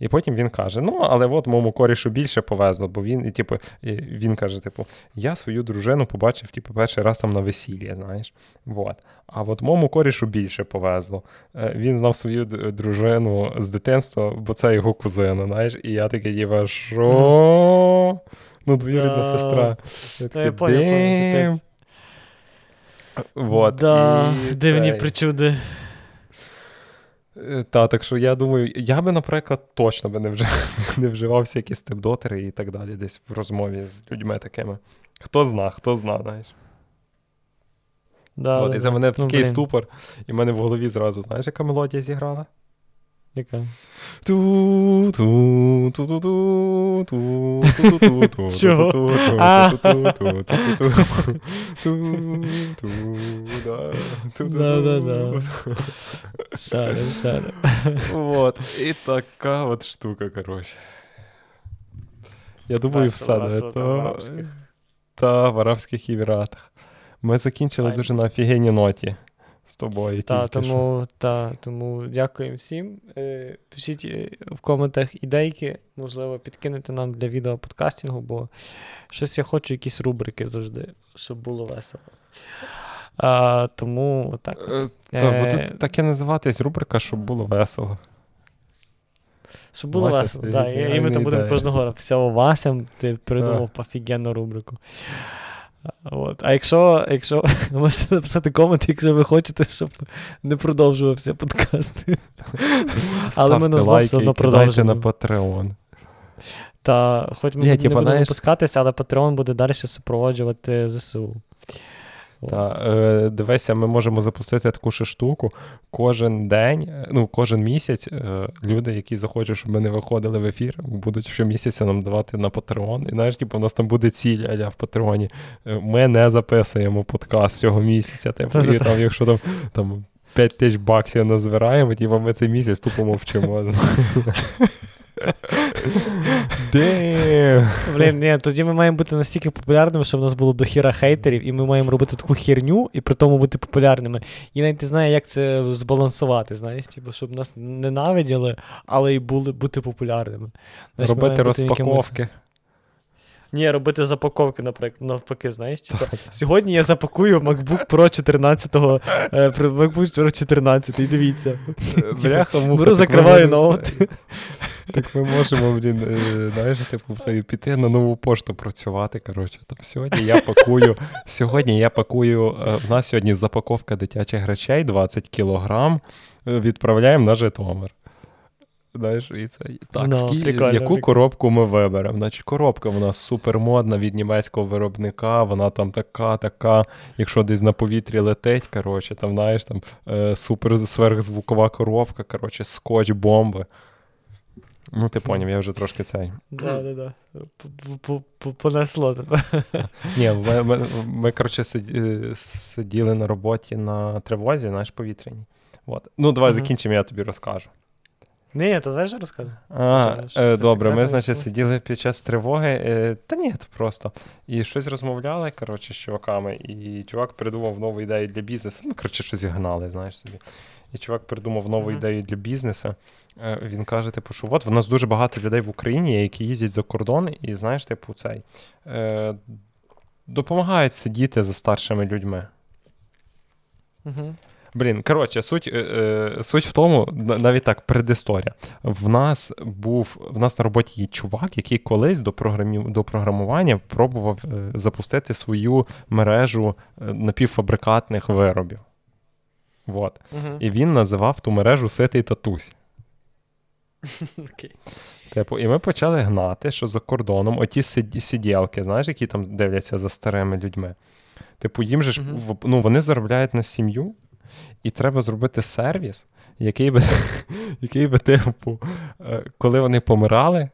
[SPEAKER 1] І потім він каже: ну, але от моєму корішу більше повезло, бо він, і, типу, і він каже: типу, я свою дружину побачив, типу, перший раз там на весіллі, знаєш. Вот. А от моєму корішу більше повезло. Е, Він знав свою дружину з дитинства, бо це його кузина, знаєш. І я такий, типа, що? Ну, двоюрідна сестра.
[SPEAKER 2] Капець.
[SPEAKER 1] Вот,
[SPEAKER 2] Да, дивні причуди.
[SPEAKER 1] Е, Та, так що я думаю, я би, наприклад, точно би не, вжив, не вживав якісь степдотери і так далі, десь в розмові з людьми такими. Хто зна, хто зна, знаєш.
[SPEAKER 2] Да,
[SPEAKER 1] От, і це мене
[SPEAKER 2] Ну,
[SPEAKER 1] такий
[SPEAKER 2] блін,
[SPEAKER 1] ступор, і в мене в голові зразу, знаєш, яка мелодія зіграла?
[SPEAKER 2] Яка?
[SPEAKER 1] ту ту ту ту ту ту ту ту ту
[SPEAKER 2] Чого? Да-да-да. Шарим, шарим.
[SPEAKER 1] Вот. І така от штука, коротше. Я думаю, все не то. Та в Арабських Еміратах. Ми закінчили дуже на офігенній ноті з тобою.
[SPEAKER 2] Та, тому, та, тому дякуємо всім. Е, Пишіть е, в коментах ідейки, можливо, підкинете нам для відео подкастингу, бо щось я хочу, якісь рубрики завжди, щоб було весело. А, тому так.
[SPEAKER 1] Е, Та,
[SPEAKER 2] Е,
[SPEAKER 1] буде таке називатись рубрика, щоб було весело.
[SPEAKER 2] Щоб було
[SPEAKER 1] Вася,
[SPEAKER 2] весело. Да, і, ми там будемо кожного. Всього Вася, ти придумав офігенну рубрику. От. А якщо якщо можете написати комент, якщо ви хочете, щоб не продовжувався подкаст. Але ми на зло все одно продовжуємо.
[SPEAKER 1] на Patreon.
[SPEAKER 2] Та хоч ми не будемо знаєш... випускатися, але Patreon буде далі супроводжувати ЗСУ.
[SPEAKER 1] Та, е, Дивися, ми можемо запустити таку ще штуку. Кожен день, е, ну, кожен місяць е, люди, які захочуть, щоб ми не виходили в ефір, будуть щомісяця нам давати на Patreon. І знаєш, типу, у нас там буде ціль аля в Патреоні. Е, ми не записуємо подкаст цього місяця. Типу, і там, якщо там. там 5 тисяч баксів назбираємо, типу ми цей місяць тупо мовчимо.
[SPEAKER 2] Блін, ні, тоді ми маємо бути настільки популярними, щоб у нас було дохіра хейтерів, і ми маємо робити таку херню і при тому бути популярними. І навіть не знаю, як це збалансувати, знаєш, типу, щоб нас ненавиділи, але й були бути популярними.
[SPEAKER 1] Знаєш, робити розпаковки. Якимось...
[SPEAKER 2] Ні, робити запаковки, наприклад, навпаки, знаєш. Типу, сьогодні я запакую MacBook Pro 14 е, MacBook Pro 14, і дивіться.
[SPEAKER 1] Бляха,
[SPEAKER 2] Беру, закриваю ноут.
[SPEAKER 1] Так ми можемо, блін, е, знаєш, типу, піти на нову пошту працювати. коротше. Там Сьогодні я пакую, сьогодні я пакую, е, в нас сьогодні запаковка дитячих речей 20 кілограм, відправляємо на Житомир. Знаєш, і це так, no, скі... прикольно, яку прикольно. коробку ми виберемо? Значить, коробка вона супермодна від німецького виробника, вона там така, така, якщо десь на повітрі летить, коротше, там, знаєш, там е, супер сверхзвукова коробка, коротше, скотч, бомби. Ну, ти поняв, я вже трошки цей.
[SPEAKER 2] Да, да, да. Понесло тебе.
[SPEAKER 1] Ні, ми, ми, ми, коротше, сиділи на роботі на тривозі, знаєш, повітряній. От. Ну, давай закінчимо, я тобі розкажу.
[SPEAKER 2] Ні, то теж розказуй.
[SPEAKER 1] А, е, Добре, ми, значить, сиділи під час тривоги. Е, та ні, то просто. І щось розмовляли, коротше, з чуваками, і чувак придумав нову ідею для бізнесу. Ну, коротше, щось гнали, знаєш собі. І чувак придумав нову mm-hmm. ідею для бізнесу. Е, він каже: типу, що от в нас дуже багато людей в Україні, які їздять за кордон, і знаєш, типу, цей е, допомагають сидіти за старшими людьми.
[SPEAKER 2] Mm-hmm.
[SPEAKER 1] Блін, коротше, суть е, е, суть в тому, навіть так, предісторія. В нас був в нас на роботі є чувак, який колись до програмів, до програмування пробував е, запустити свою мережу напівфабрикатних виробів. Вот.
[SPEAKER 2] Uh-huh.
[SPEAKER 1] І він називав ту мережу Ситий татусь.
[SPEAKER 2] Okay.
[SPEAKER 1] Типу, і ми почали гнати, що за кордоном оті сиділки, знаєш, які там дивляться за старими людьми. Типу, їм же ж uh-huh. ну, вони заробляють на сім'ю, і треба зробити сервіс, який би, який би, типу, е, коли вони помирали,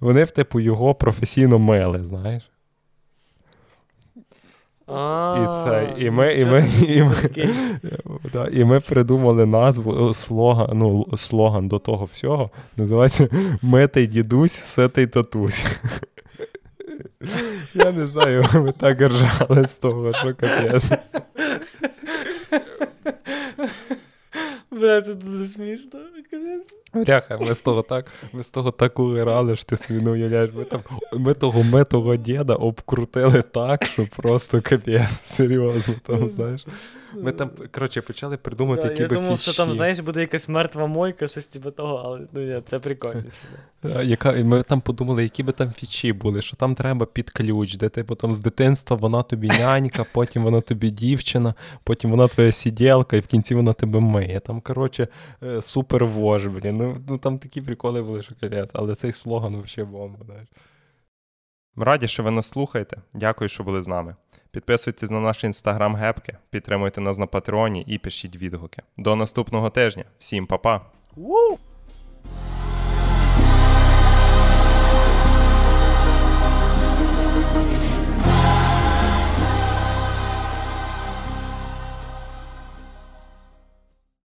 [SPEAKER 1] вони, б, типу, його професійно мили, знаєш. І це, і ми і ми, і ми, да, і ми придумали назву е, слоган ну, слоган до того всього. Називається Митий дідусь, ситий татусь. Я не знаю, ми так ржали з того, що капець.
[SPEAKER 2] Бля, це дуже смішно.
[SPEAKER 1] Ряха, ми з того так ми з того так урали, що ти собі не уявляєш. Ми там, ми того метого діда обкрутили так, що просто капець, серйозно, там, знаєш. Ми там, коротше, почали придумати, да, які
[SPEAKER 2] я
[SPEAKER 1] би
[SPEAKER 2] думав,
[SPEAKER 1] фіші.
[SPEAKER 2] що там, знаєш, буде якась мертва мойка, щось типу того, але ну, ні, це прикольніше.
[SPEAKER 1] Яка, Ми там подумали, які би там фічі були, що там треба під ключ, де типу там з дитинства вона тобі нянька, потім вона тобі дівчина, потім вона твоя сиділка, і в кінці вона тебе миє. Там, коротше, е, супер вож, блін. Ну, ну там такі приколи були, що капець, але цей слоган взагалі бомба. знаєш. Ми раді, що ви нас слухаєте. Дякую, що були з нами. Підписуйтесь на наш інстаграм гепки, підтримуйте нас на Патреоні і пишіть відгуки. До наступного тижня. Всім па-па!